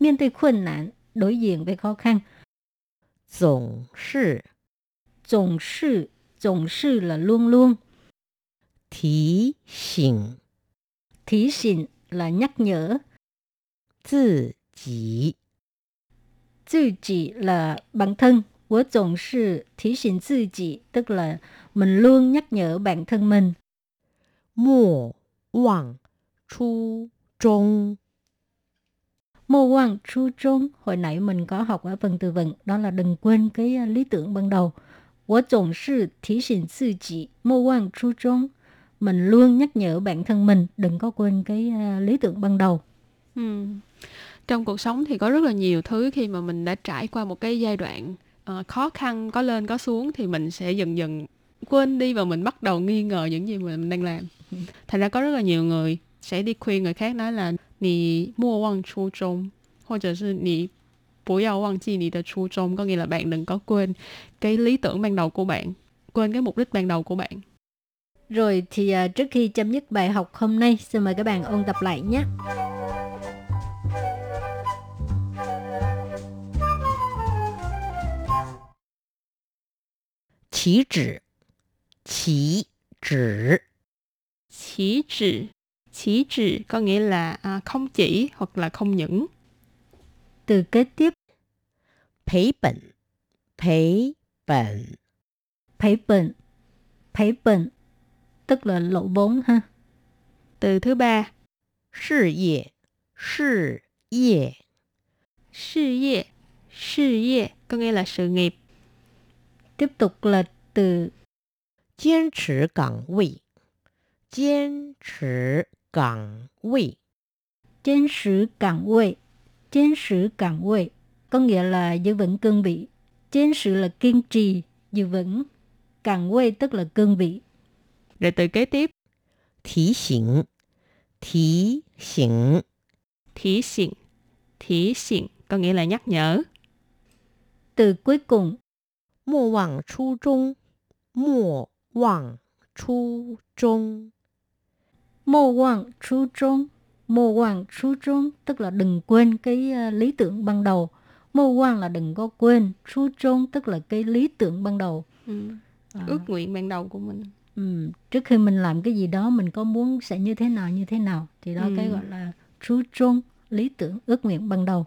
Miên tây khuôn nạn đối diện với khó khăn. Tổng sự. Tổng sự. Tổng sự là luôn luôn. Thí xỉn thí xỉn là nhắc nhở. Tự chỉ. Tự chỉ là bản thân của tổng sự. Thí xỉn tự chỉ tức là mình luôn nhắc nhở bản thân mình. Mùa vọng trung Mô quan chú trung, hồi nãy mình có học ở phần từ vựng, đó là đừng quên cái à, lý tưởng ban đầu. Của tổng sư thí sinh sư chỉ, mô quan chú trung. Mình luôn nhắc nhở bản thân mình, đừng có quên cái uh, lý tưởng ban đầu. Ừ. Trong cuộc sống thì có rất là nhiều thứ khi mà mình đã trải qua một cái giai đoạn uh, khó khăn có lên có xuống thì mình sẽ dần dần quên đi và mình bắt đầu nghi ngờ những gì mình đang làm. Thành ra có rất là nhiều người sẽ đi khuyên người khác nói là nì mua忘初衷或者是你不要忘记你的初衷có nghĩa là bạn đừng có quên cái lý tưởng ban đầu của bạn, quên cái mục đích ban đầu của bạn. Rồi thì uh, trước khi chấm dứt bài học hôm nay, xin mời các bạn ôn tập lại nhé. 起止，起止， Chỉ chỉ chỉ trì có nghĩa là à, không chỉ hoặc là không những. Từ kế tiếp, thấy bệnh. Thấy bệnh. Thấy bệnh. Thấy bệnh. Tức là lỗ vốn ha. Từ thứ ba, sự nghiệp, sự nghiệp, sự nghiệp, sự nghiệp có nghĩa là sự nghiệp. Tiếp tục là từ. Kiên trì 岗位 cảng kiên trì 岗位. Trên sử cảng vị. Trên sử cảng vị có nghĩa là giữ vững cương vị. Trên sự là kiên trì, giữ vững. Cảng vị tức là cương vị. Rồi từ kế tiếp. Thí xỉn. Thí xỉn. Thí xỉn. Thí xỉn có nghĩa là nhắc nhở. Từ cuối cùng. Mô mô quan chú trung. Mô quan chú trung tức là đừng quên cái ờ, lý tưởng ban đầu. Mô quan là đừng có quên. Chú trung tức là cái lý tưởng ban đầu. ừ. À, ước nguyện ban đầu của mình ừm, trước khi mình làm cái gì đó mình có muốn sẽ như thế nào như thế nào thì đó Ừ. cái gọi là chú trung lý tưởng ước nguyện ban đầu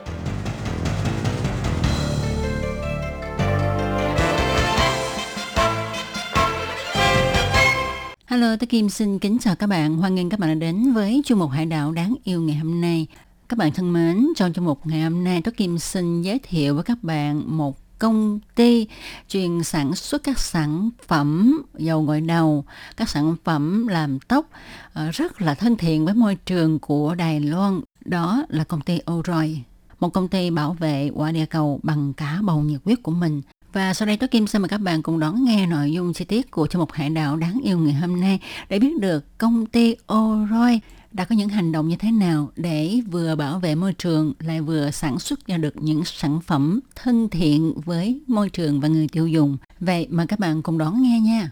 Hello, Kim xin kính chào các bạn. Hoan nghênh các bạn đã đến với chương mục Hải đảo đáng yêu ngày hôm nay. Các bạn thân mến, trong chương mục ngày hôm nay, Tố Kim xin giới thiệu với các bạn một công ty chuyên sản xuất các sản phẩm dầu gội đầu, các sản phẩm làm tóc ờ, rất là thân thiện với môi trường của Đài Loan. Đó là công ty Oroy, một công ty bảo vệ quả địa cầu bằng cả bầu nhiệt huyết của mình. Và sau đây tôi Kim xin mời các bạn cùng đón nghe nội dung chi tiết của chương mục Hải đảo đáng yêu ngày hôm nay để biết được công ty Oroy đã có những hành động như thế nào để vừa bảo vệ môi trường, lại vừa sản xuất ra được những sản phẩm thân thiện với môi trường và người tiêu dùng. Vậy mời các bạn cùng đón nghe nha.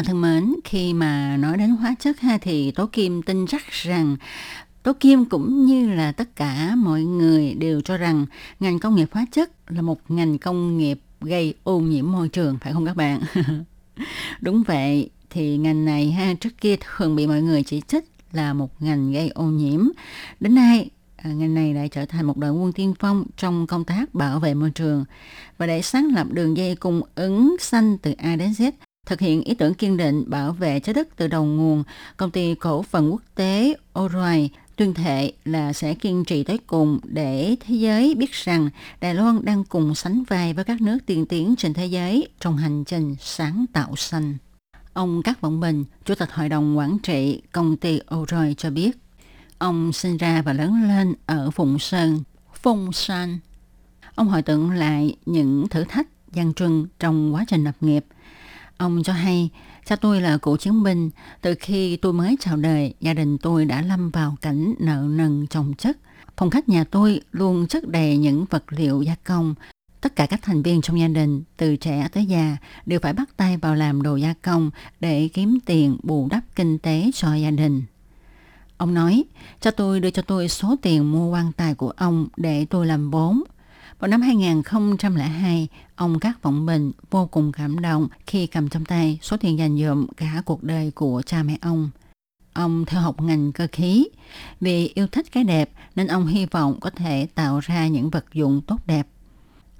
Bạn thân mến, khi mà nói đến hóa chất ha thì Tố Kim tin chắc rằng Tố Kim cũng như là tất cả mọi người đều cho rằng ngành công nghiệp hóa chất là một ngành công nghiệp gây ô nhiễm môi trường, phải không các bạn? [laughs] Đúng vậy, thì ngành này ha trước kia thường bị mọi người chỉ trích là một ngành gây ô nhiễm. Đến nay, à, ngành này đã trở thành một đội quân tiên phong trong công tác bảo vệ môi trường và để sáng lập đường dây cung ứng xanh từ A đến Z thực hiện ý tưởng kiên định bảo vệ trái đất từ đầu nguồn, công ty cổ phần quốc tế Oroy tuyên thệ là sẽ kiên trì tới cùng để thế giới biết rằng Đài Loan đang cùng sánh vai với các nước tiên tiến trên thế giới trong hành trình sáng tạo xanh. Ông Cát Vọng Bình, Chủ tịch Hội đồng Quản trị công ty Oroy cho biết, ông sinh ra và lớn lên ở Phụng Sơn, Phong San. Ông hồi tưởng lại những thử thách gian truân trong quá trình lập nghiệp – Ông cho hay, cha tôi là cựu chiến binh. Từ khi tôi mới chào đời, gia đình tôi đã lâm vào cảnh nợ nần chồng chất. Phòng khách nhà tôi luôn chất đầy những vật liệu gia công. Tất cả các thành viên trong gia đình, từ trẻ tới già, đều phải bắt tay vào làm đồ gia công để kiếm tiền bù đắp kinh tế cho gia đình. Ông nói, cha tôi đưa cho tôi số tiền mua quan tài của ông để tôi làm vốn. Vào năm 2002, ông Cát Vọng Bình vô cùng cảm động khi cầm trong tay số tiền dành dụm cả cuộc đời của cha mẹ ông. Ông theo học ngành cơ khí. Vì yêu thích cái đẹp nên ông hy vọng có thể tạo ra những vật dụng tốt đẹp.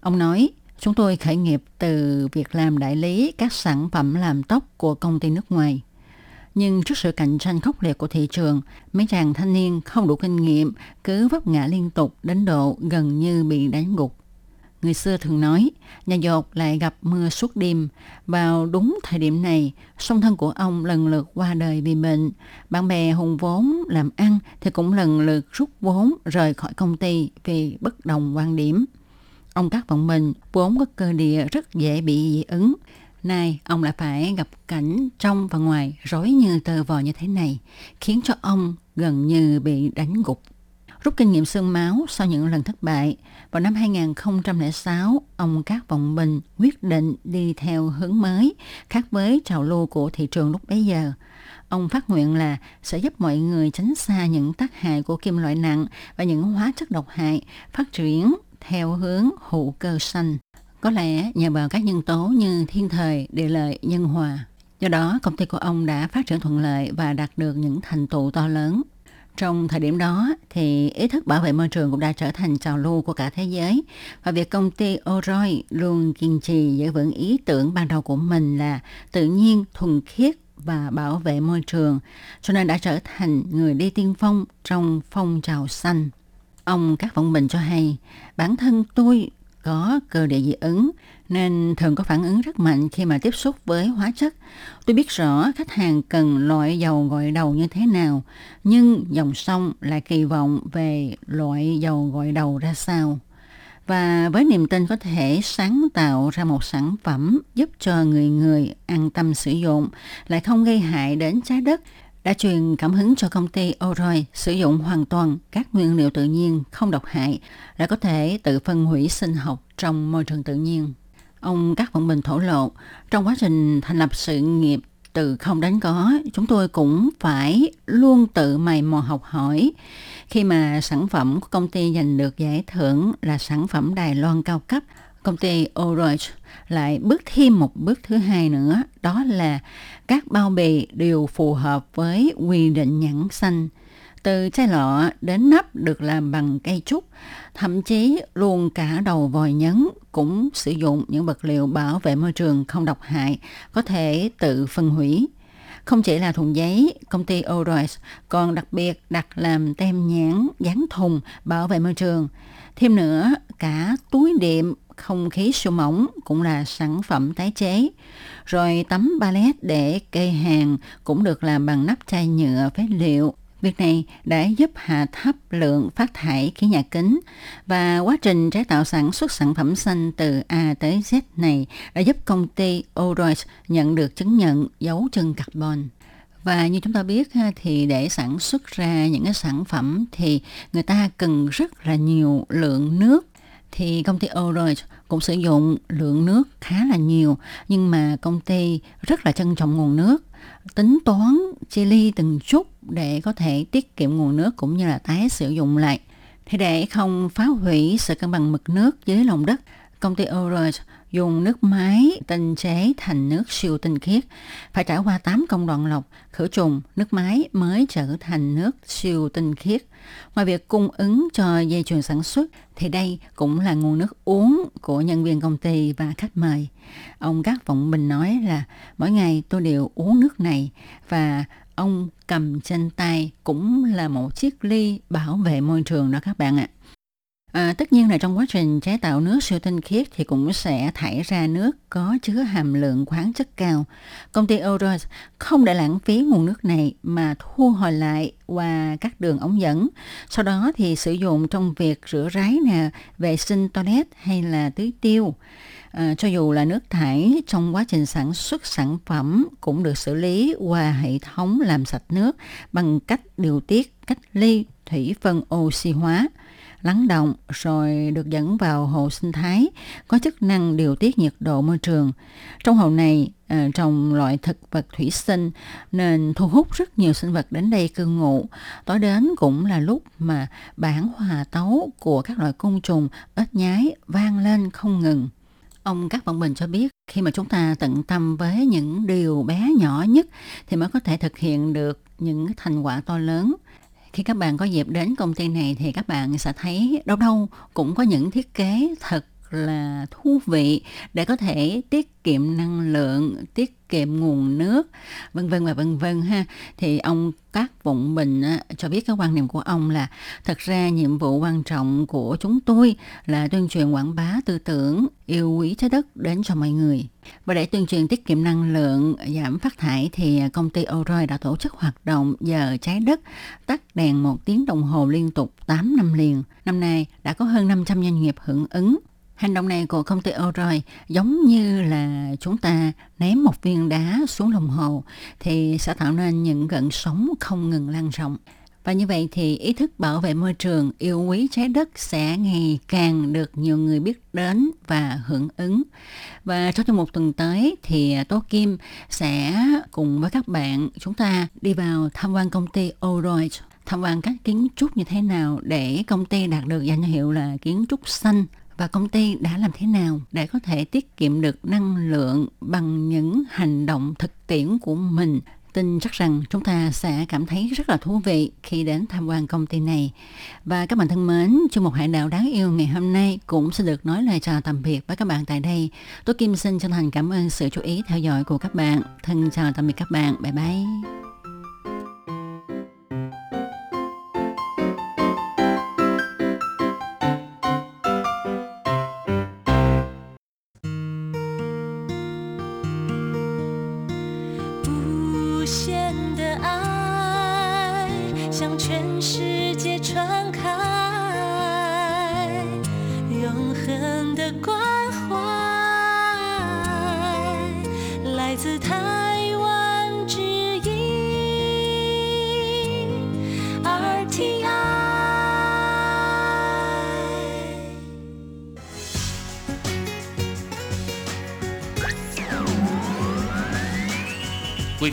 Ông nói, chúng tôi khởi nghiệp từ việc làm đại lý các sản phẩm làm tóc của công ty nước ngoài. Nhưng trước sự cạnh tranh khốc liệt của thị trường, mấy chàng thanh niên không đủ kinh nghiệm cứ vấp ngã liên tục đến độ gần như bị đánh gục. Người xưa thường nói, nhà dột lại gặp mưa suốt đêm. Vào đúng thời điểm này, song thân của ông lần lượt qua đời vì bệnh. Bạn bè hùng vốn làm ăn thì cũng lần lượt rút vốn rời khỏi công ty vì bất đồng quan điểm. Ông Cát Vọng mình vốn có cơ địa rất dễ bị dị ứng. Nay, ông lại phải gặp cảnh trong và ngoài rối như tờ vò như thế này, khiến cho ông gần như bị đánh gục. Rút kinh nghiệm xương máu sau những lần thất bại, vào năm 2006, ông Cát Vọng Bình quyết định đi theo hướng mới, khác với trào lưu của thị trường lúc bấy giờ. Ông phát nguyện là sẽ giúp mọi người tránh xa những tác hại của kim loại nặng và những hóa chất độc hại, phát triển theo hướng hữu cơ xanh. Có lẽ nhờ vào các nhân tố như thiên thời, địa lợi, nhân hòa. Do đó, công ty của ông đã phát triển thuận lợi và đạt được những thành tựu to lớn. Trong thời điểm đó thì ý thức bảo vệ môi trường cũng đã trở thành trào lưu của cả thế giới và việc công ty Oroy luôn kiên trì giữ vững ý tưởng ban đầu của mình là tự nhiên, thuần khiết và bảo vệ môi trường, cho nên đã trở thành người đi tiên phong trong phong trào xanh. Ông Các Vọng Bình cho hay, bản thân tôi có cơ địa dị ứng nên thường có phản ứng rất mạnh khi mà tiếp xúc với hóa chất. Tôi biết rõ khách hàng cần loại dầu gội đầu như thế nào, nhưng dòng sông lại kỳ vọng về loại dầu gội đầu ra sao. Và với niềm tin có thể sáng tạo ra một sản phẩm giúp cho người người an tâm sử dụng, lại không gây hại đến trái đất, đã truyền cảm hứng cho công ty Oroy sử dụng hoàn toàn các nguyên liệu tự nhiên không độc hại, đã có thể tự phân hủy sinh học trong môi trường tự nhiên. Ông Các Vận Bình thổ lộ, trong quá trình thành lập sự nghiệp từ không đến có, chúng tôi cũng phải luôn tự mày mò học hỏi. Khi mà sản phẩm của công ty giành được giải thưởng là sản phẩm Đài Loan cao cấp, công ty Orange lại bước thêm một bước thứ hai nữa, đó là các bao bì đều phù hợp với quy định nhãn xanh. Từ chai lọ đến nắp được làm bằng cây trúc, thậm chí luôn cả đầu vòi nhấn cũng sử dụng những vật liệu bảo vệ môi trường không độc hại, có thể tự phân hủy. Không chỉ là thùng giấy, công ty Orois còn đặc biệt đặt làm tem nhãn dán thùng bảo vệ môi trường. Thêm nữa, cả túi đệm không khí siêu mỏng cũng là sản phẩm tái chế. Rồi tấm pallet để cây hàng cũng được làm bằng nắp chai nhựa phế liệu. Việc này đã giúp hạ thấp lượng phát thải khí nhà kính và quá trình chế tạo sản xuất sản phẩm xanh từ A tới Z này đã giúp công ty Orois nhận được chứng nhận dấu chân carbon. Và như chúng ta biết thì để sản xuất ra những cái sản phẩm thì người ta cần rất là nhiều lượng nước thì công ty Orange cũng sử dụng lượng nước khá là nhiều, nhưng mà công ty rất là trân trọng nguồn nước. Tính toán chia ly từng chút để có thể tiết kiệm nguồn nước cũng như là tái sử dụng lại. Thì để không phá hủy sự cân bằng mực nước dưới lòng đất, công ty Orange dùng nước máy tinh chế thành nước siêu tinh khiết. Phải trải qua 8 công đoạn lọc, khử trùng, nước máy mới trở thành nước siêu tinh khiết. Ngoài việc cung ứng cho dây chuyền sản xuất, thì đây cũng là nguồn nước uống của nhân viên công ty và khách mời. Ông Các Vọng Bình nói là mỗi ngày tôi đều uống nước này và ông cầm trên tay cũng là một chiếc ly bảo vệ môi trường đó các bạn ạ. À, À, tất nhiên là trong quá trình chế tạo nước siêu tinh khiết thì cũng sẽ thải ra nước có chứa hàm lượng khoáng chất cao. Công ty Oros không để lãng phí nguồn nước này mà thu hồi lại qua các đường ống dẫn. Sau đó thì sử dụng trong việc rửa ráy nè, vệ sinh toilet hay là tưới tiêu. À, cho dù là nước thải trong quá trình sản xuất sản phẩm cũng được xử lý qua hệ thống làm sạch nước bằng cách điều tiết, cách ly, thủy phân oxy hóa lắng động rồi được dẫn vào hồ sinh thái có chức năng điều tiết nhiệt độ môi trường. Trong hồ này à, trồng loại thực vật thủy sinh nên thu hút rất nhiều sinh vật đến đây cư ngụ. Tối đến cũng là lúc mà bản hòa tấu của các loại côn trùng, ếch nhái vang lên không ngừng. Ông Các Văn Bình cho biết khi mà chúng ta tận tâm với những điều bé nhỏ nhất thì mới có thể thực hiện được những thành quả to lớn khi các bạn có dịp đến công ty này thì các bạn sẽ thấy đâu đâu cũng có những thiết kế thật là thú vị để có thể tiết kiệm năng lượng, tiết kiệm nguồn nước, vân vân và vân vân ha. Thì ông Cát Vụng Bình á, cho biết cái quan niệm của ông là thật ra nhiệm vụ quan trọng của chúng tôi là tuyên truyền quảng bá tư tưởng yêu quý trái đất đến cho mọi người. Và để tuyên truyền tiết kiệm năng lượng, giảm phát thải thì công ty Oroi đã tổ chức hoạt động giờ trái đất tắt đèn một tiếng đồng hồ liên tục 8 năm liền. Năm nay đã có hơn 500 doanh nghiệp hưởng ứng Hành động này của công ty Oroy giống như là chúng ta ném một viên đá xuống đồng hồ thì sẽ tạo nên những gợn sóng không ngừng lan rộng. Và như vậy thì ý thức bảo vệ môi trường, yêu quý trái đất sẽ ngày càng được nhiều người biết đến và hưởng ứng. Và trong một tuần tới thì Tố Kim sẽ cùng với các bạn chúng ta đi vào tham quan công ty Oroid tham quan các kiến trúc như thế nào để công ty đạt được danh hiệu là kiến trúc xanh và công ty đã làm thế nào để có thể tiết kiệm được năng lượng bằng những hành động thực tiễn của mình tin chắc rằng chúng ta sẽ cảm thấy rất là thú vị khi đến tham quan công ty này. Và các bạn thân mến, chương mục Hải đảo đáng yêu ngày hôm nay cũng sẽ được nói lời chào tạm biệt với các bạn tại đây. Tôi Kim xin chân thành cảm ơn sự chú ý theo dõi của các bạn. Thân chào tạm biệt các bạn. Bye bye.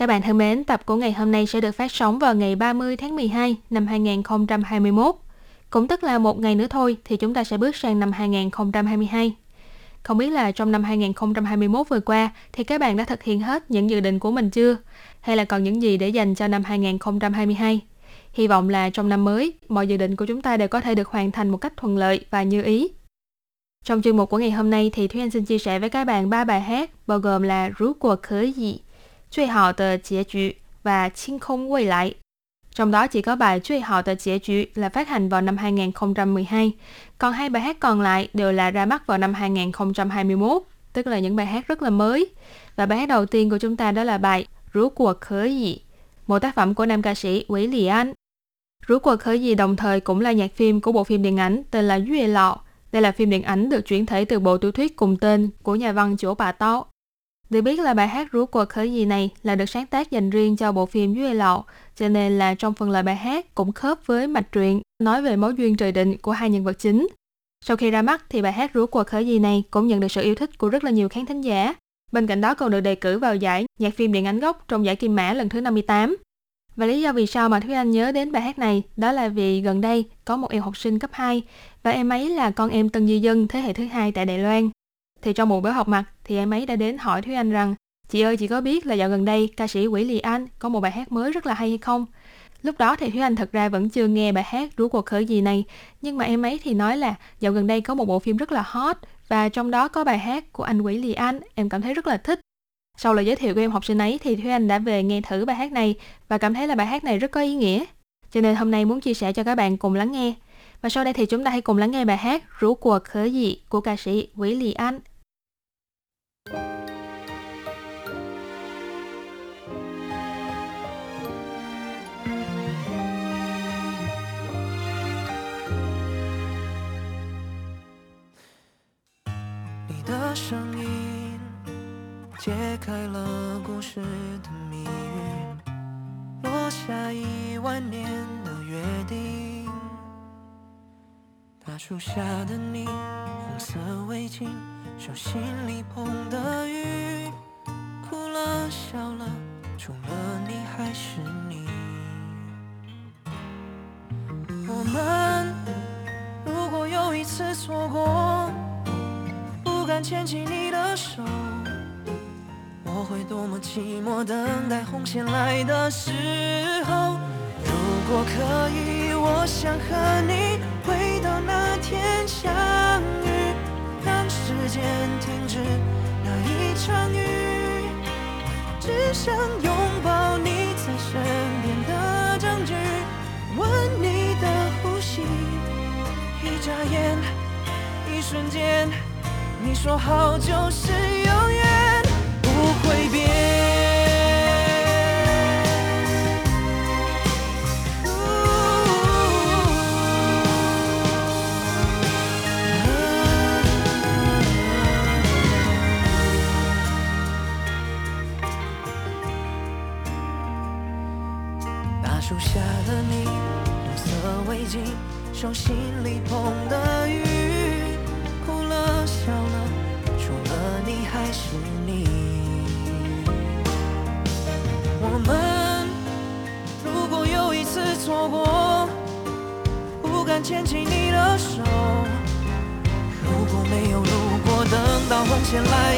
Các bạn thân mến, tập của ngày hôm nay sẽ được phát sóng vào ngày 30 tháng 12 năm 2021. Cũng tức là một ngày nữa thôi thì chúng ta sẽ bước sang năm 2022. Không biết là trong năm 2021 vừa qua thì các bạn đã thực hiện hết những dự định của mình chưa? Hay là còn những gì để dành cho năm 2022? Hy vọng là trong năm mới, mọi dự định của chúng ta đều có thể được hoàn thành một cách thuận lợi và như ý. Trong chuyên mục của ngày hôm nay thì Thúy Anh xin chia sẻ với các bạn ba bài hát bao gồm là Rú của khởi dị, 最好的结局 và 清空未来. Trong đó chỉ có bài 最好的结局 là phát hành vào năm 2012, còn hai bài hát còn lại đều là ra mắt vào năm 2021, tức là những bài hát rất là mới. Và bài hát đầu tiên của chúng ta đó là bài Rú của khởi dị, một tác phẩm của nam ca sĩ Quý Lì An. Rú của khởi dị đồng thời cũng là nhạc phim của bộ phim điện ảnh tên là Duy Lọ. Đây là phim điện ảnh được chuyển thể từ bộ tiểu thuyết cùng tên của nhà văn Chỗ Bà Tao được biết là bài hát Rú cuộc khởi gì này là được sáng tác dành riêng cho bộ phim dưới Lọ, cho nên là trong phần lời bài hát cũng khớp với mạch truyện nói về mối duyên trời định của hai nhân vật chính. Sau khi ra mắt thì bài hát Rú cuộc khởi gì này cũng nhận được sự yêu thích của rất là nhiều khán thính giả. Bên cạnh đó còn được đề cử vào giải nhạc phim điện ảnh gốc trong giải Kim Mã lần thứ 58. Và lý do vì sao mà Thúy Anh nhớ đến bài hát này đó là vì gần đây có một em học sinh cấp 2 và em ấy là con em Tân Di Dân thế hệ thứ hai tại Đài Loan thì trong một bữa họp mặt thì em ấy đã đến hỏi Thúy Anh rằng, Chị ơi, chị có biết là dạo gần đây ca sĩ Quỷ Lì Anh có một bài hát mới rất là hay hay không? Lúc đó thì Thúy Anh thật ra vẫn chưa nghe bài hát Rú cuộc khởi gì này, Nhưng mà em ấy thì nói là dạo gần đây có một bộ phim rất là hot Và trong đó có bài hát của anh Quỷ Lì Anh, Em cảm thấy rất là thích. Sau lời giới thiệu của em học sinh ấy thì Thúy Anh đã về nghe thử bài hát này Và cảm thấy là bài hát này rất có ý nghĩa. Cho nên hôm nay muốn chia sẻ cho các bạn cùng lắng nghe. Và sau đây thì chúng ta hãy cùng lắng nghe bài hát Rú cuộc khởi dị của ca sĩ quỷ Lì Anh. 揭开了故事的谜语，落下一万年的约定。大树下的你，红色围巾，手心里捧的雨，哭了笑了，除了你还是你。我们如果有一次错过。不敢牵起你的手，会多么寂寞，等待红线来的时候。如果可以，我想和你回到那天相遇，让时间停止那一场雨，只想拥抱你在身边的证据，闻你的呼吸，一眨眼，一瞬间。你说好就是手心里捧的雨。哭了笑了，除了你还是你。我们如果有一次错过，不敢牵起你的手。如果没有如果，等到红线来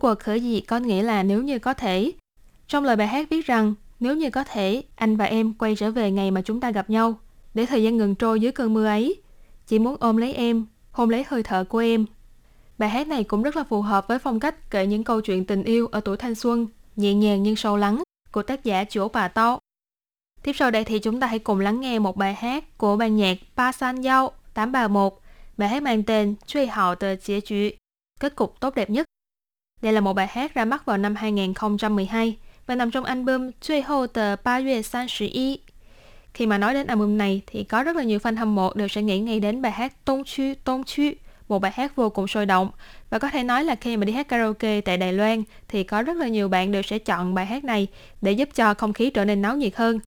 果可以có nghĩa là nếu như có thể. Trong lời bài hát viết rằng, nếu như có thể, anh và em quay trở về ngày mà chúng ta gặp nhau, để thời gian ngừng trôi dưới cơn mưa ấy. Chỉ muốn ôm lấy em, hôn lấy hơi thở của em. Bài hát này cũng rất là phù hợp với phong cách kể những câu chuyện tình yêu ở tuổi thanh xuân, nhẹ nhàng nhưng sâu lắng của tác giả Chỗ Bà To. Tiếp sau đây thì chúng ta hãy cùng lắng nghe một bài hát của ban nhạc Ba San Giao 831. Bài hát mang tên Truy hào tờ chia chữ, kết cục tốt đẹp nhất. Đây là một bài hát ra mắt vào năm 2012 và nằm trong album Truy Hô tờ Ba Yue San Shi Y. Khi mà nói đến album này thì có rất là nhiều fan hâm mộ đều sẽ nghĩ ngay đến bài hát Tôn Chu Tôn Chu, một bài hát vô cùng sôi động. Và có thể nói là khi mà đi hát karaoke tại Đài Loan thì có rất là nhiều bạn đều sẽ chọn bài hát này để giúp cho không khí trở nên náo nhiệt hơn.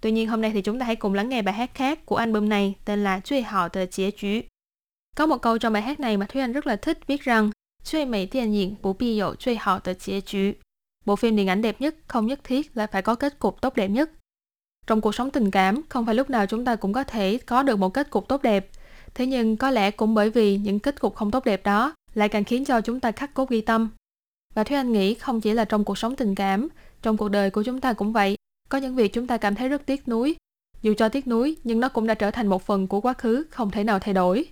Tuy nhiên hôm nay thì chúng ta hãy cùng lắng nghe bài hát khác của album này tên là Truy hào tờ chia chú. Có một câu trong bài hát này mà Thúy Anh rất là thích viết rằng 最美电影不必有最好的结局. Bộ phim điện ảnh đẹp nhất không nhất thiết là phải có kết cục tốt đẹp nhất. Trong cuộc sống tình cảm, không phải lúc nào chúng ta cũng có thể có được một kết cục tốt đẹp. Thế nhưng có lẽ cũng bởi vì những kết cục không tốt đẹp đó lại càng khiến cho chúng ta khắc cốt ghi tâm. Và Thúy Anh nghĩ không chỉ là trong cuộc sống tình cảm, trong cuộc đời của chúng ta cũng vậy. Có những việc chúng ta cảm thấy rất tiếc nuối. Dù cho tiếc nuối, nhưng nó cũng đã trở thành một phần của quá khứ không thể nào thay đổi.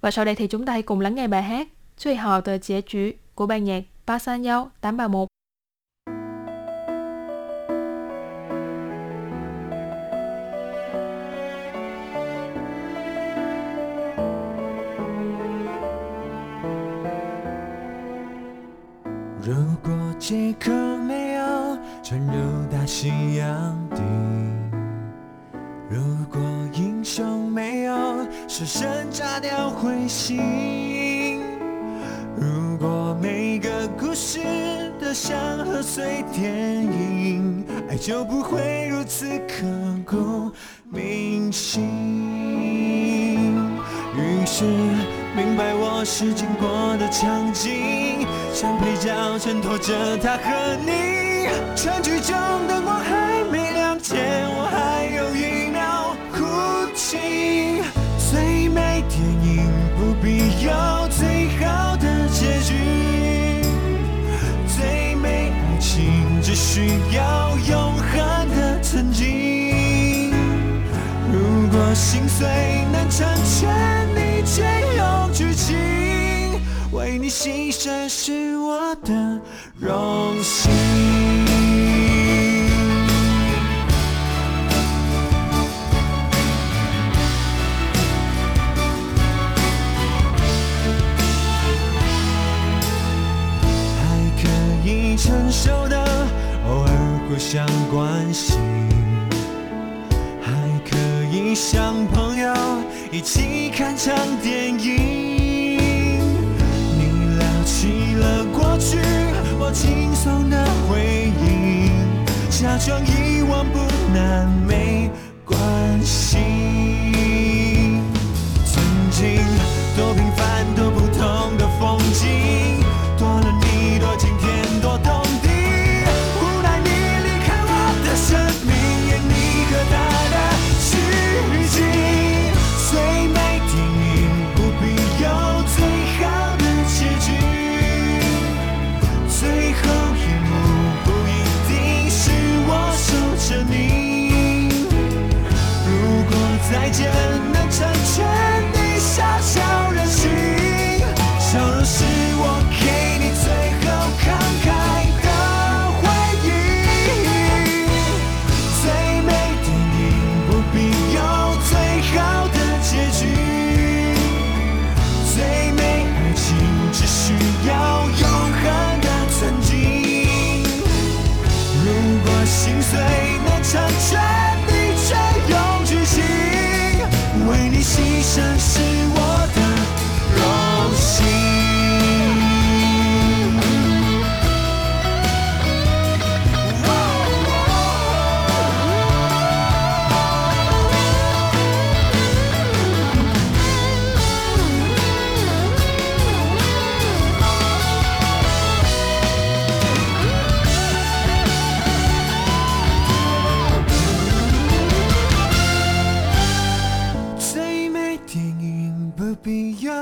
Và sau đây thì chúng ta hãy cùng lắng nghe bài hát 最好的结局 của ban nhạc 331 831. 如果杰克没有沉入大西洋底，如果英雄没有失身炸掉彗星，如果每个故事都像贺岁电影，爱就不会如此刻骨铭心。于是明白我是经过的场景，像配角衬托着他和你。全剧中灯光需要永恒的曾经。如果心碎能成全你却有剧情，为你牺牲是我的荣幸。相关心。还可以像朋友一起看场电影。你聊起了过去，我轻松的回应，假装遗忘不难，没关系。曾经多平凡多不同的风景，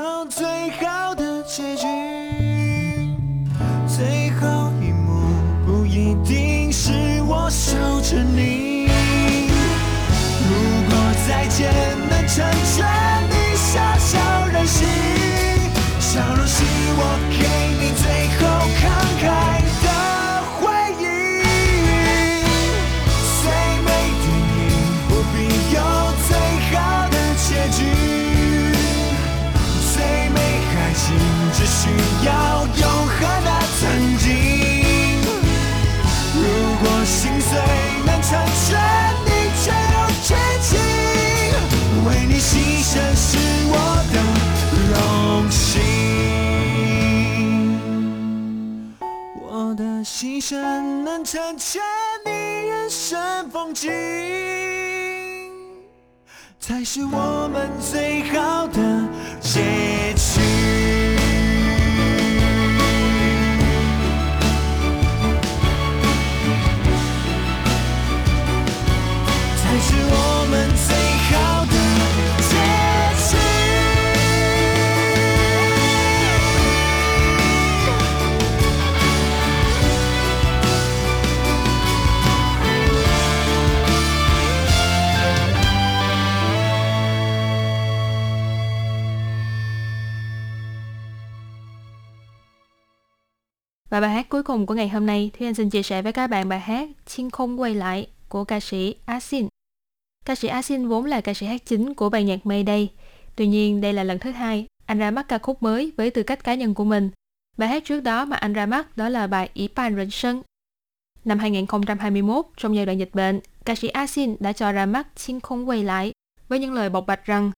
到最好的结局。最后一幕不一定是我守着你。如果再见能成全你傻笑任性，笑容是我给你最后慷慨。一生能成全你人生风景，才是我们最好的结局。Và bài hát cuối cùng của ngày hôm nay, Thúy Anh xin chia sẻ với các bạn bài hát Chinh không quay lại của ca sĩ Asin. Ca sĩ Asin vốn là ca sĩ hát chính của ban nhạc Mayday. Tuy nhiên, đây là lần thứ hai anh ra mắt ca khúc mới với tư cách cá nhân của mình. Bài hát trước đó mà anh ra mắt đó là bài Ý Pan Rịnh Sân. Năm 2021, trong giai đoạn dịch bệnh, ca sĩ Asin đã cho ra mắt "Xin không quay lại với những lời bộc bạch rằng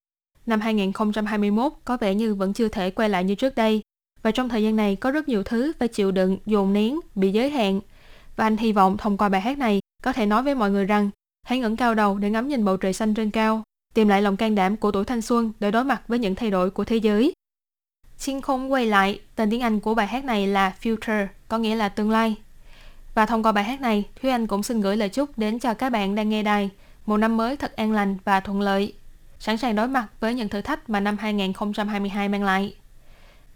năm 2021 có vẻ như vẫn chưa thể quay lại như trước đây và trong thời gian này có rất nhiều thứ phải chịu đựng, dồn nén, bị giới hạn. Và anh hy vọng thông qua bài hát này có thể nói với mọi người rằng hãy ngẩng cao đầu để ngắm nhìn bầu trời xanh trên cao, tìm lại lòng can đảm của tuổi thanh xuân để đối mặt với những thay đổi của thế giới. Xin không quay lại, tên tiếng Anh của bài hát này là Future, có nghĩa là tương lai. Và thông qua bài hát này, Thúy Anh cũng xin gửi lời chúc đến cho các bạn đang nghe đài một năm mới thật an lành và thuận lợi, sẵn sàng đối mặt với những thử thách mà năm 2022 mang lại.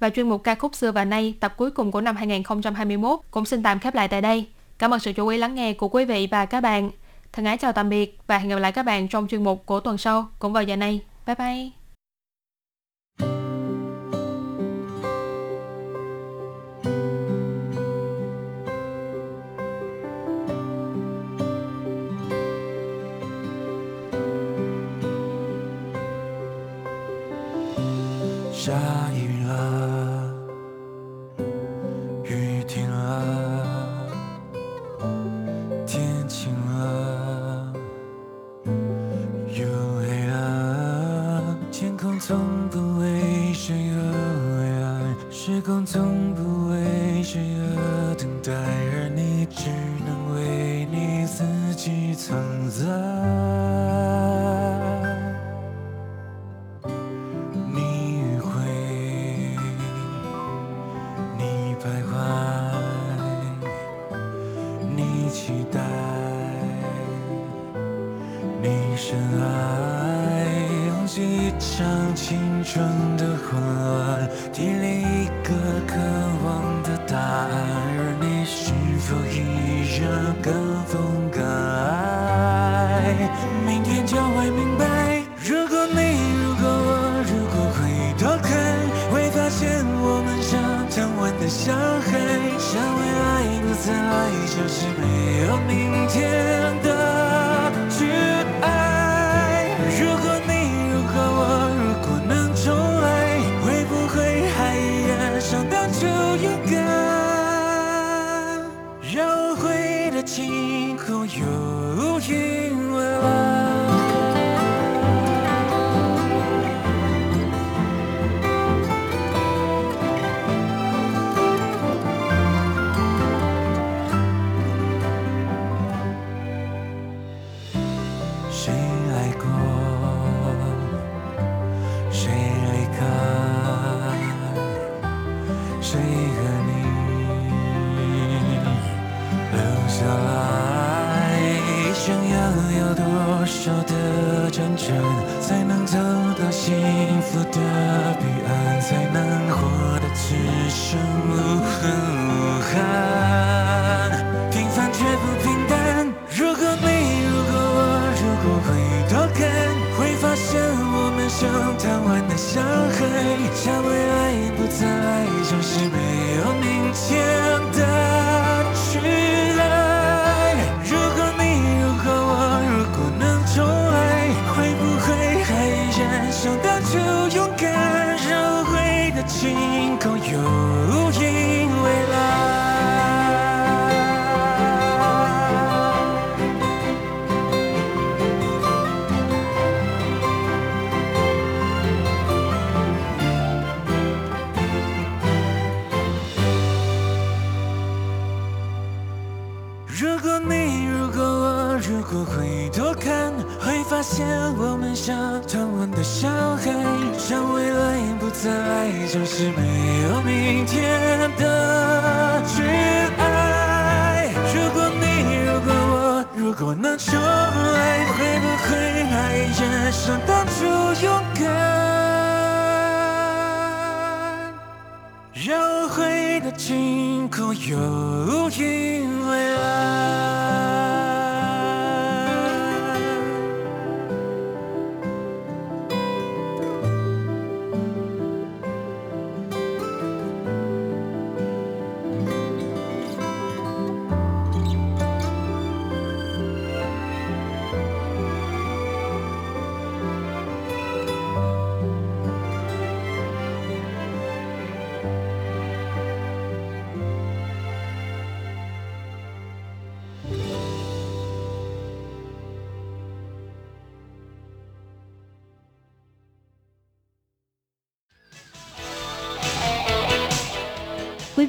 Và chuyên mục ca khúc xưa và nay, tập cuối cùng của năm 2021 cũng xin tạm khép lại tại đây. Cảm ơn sự chú ý lắng nghe của quý vị và các bạn. Thân ái chào tạm biệt và hẹn gặp lại các bạn trong chuyên mục của tuần sau, cũng vào giờ này. Bye bye! 下 the 就是没有明天。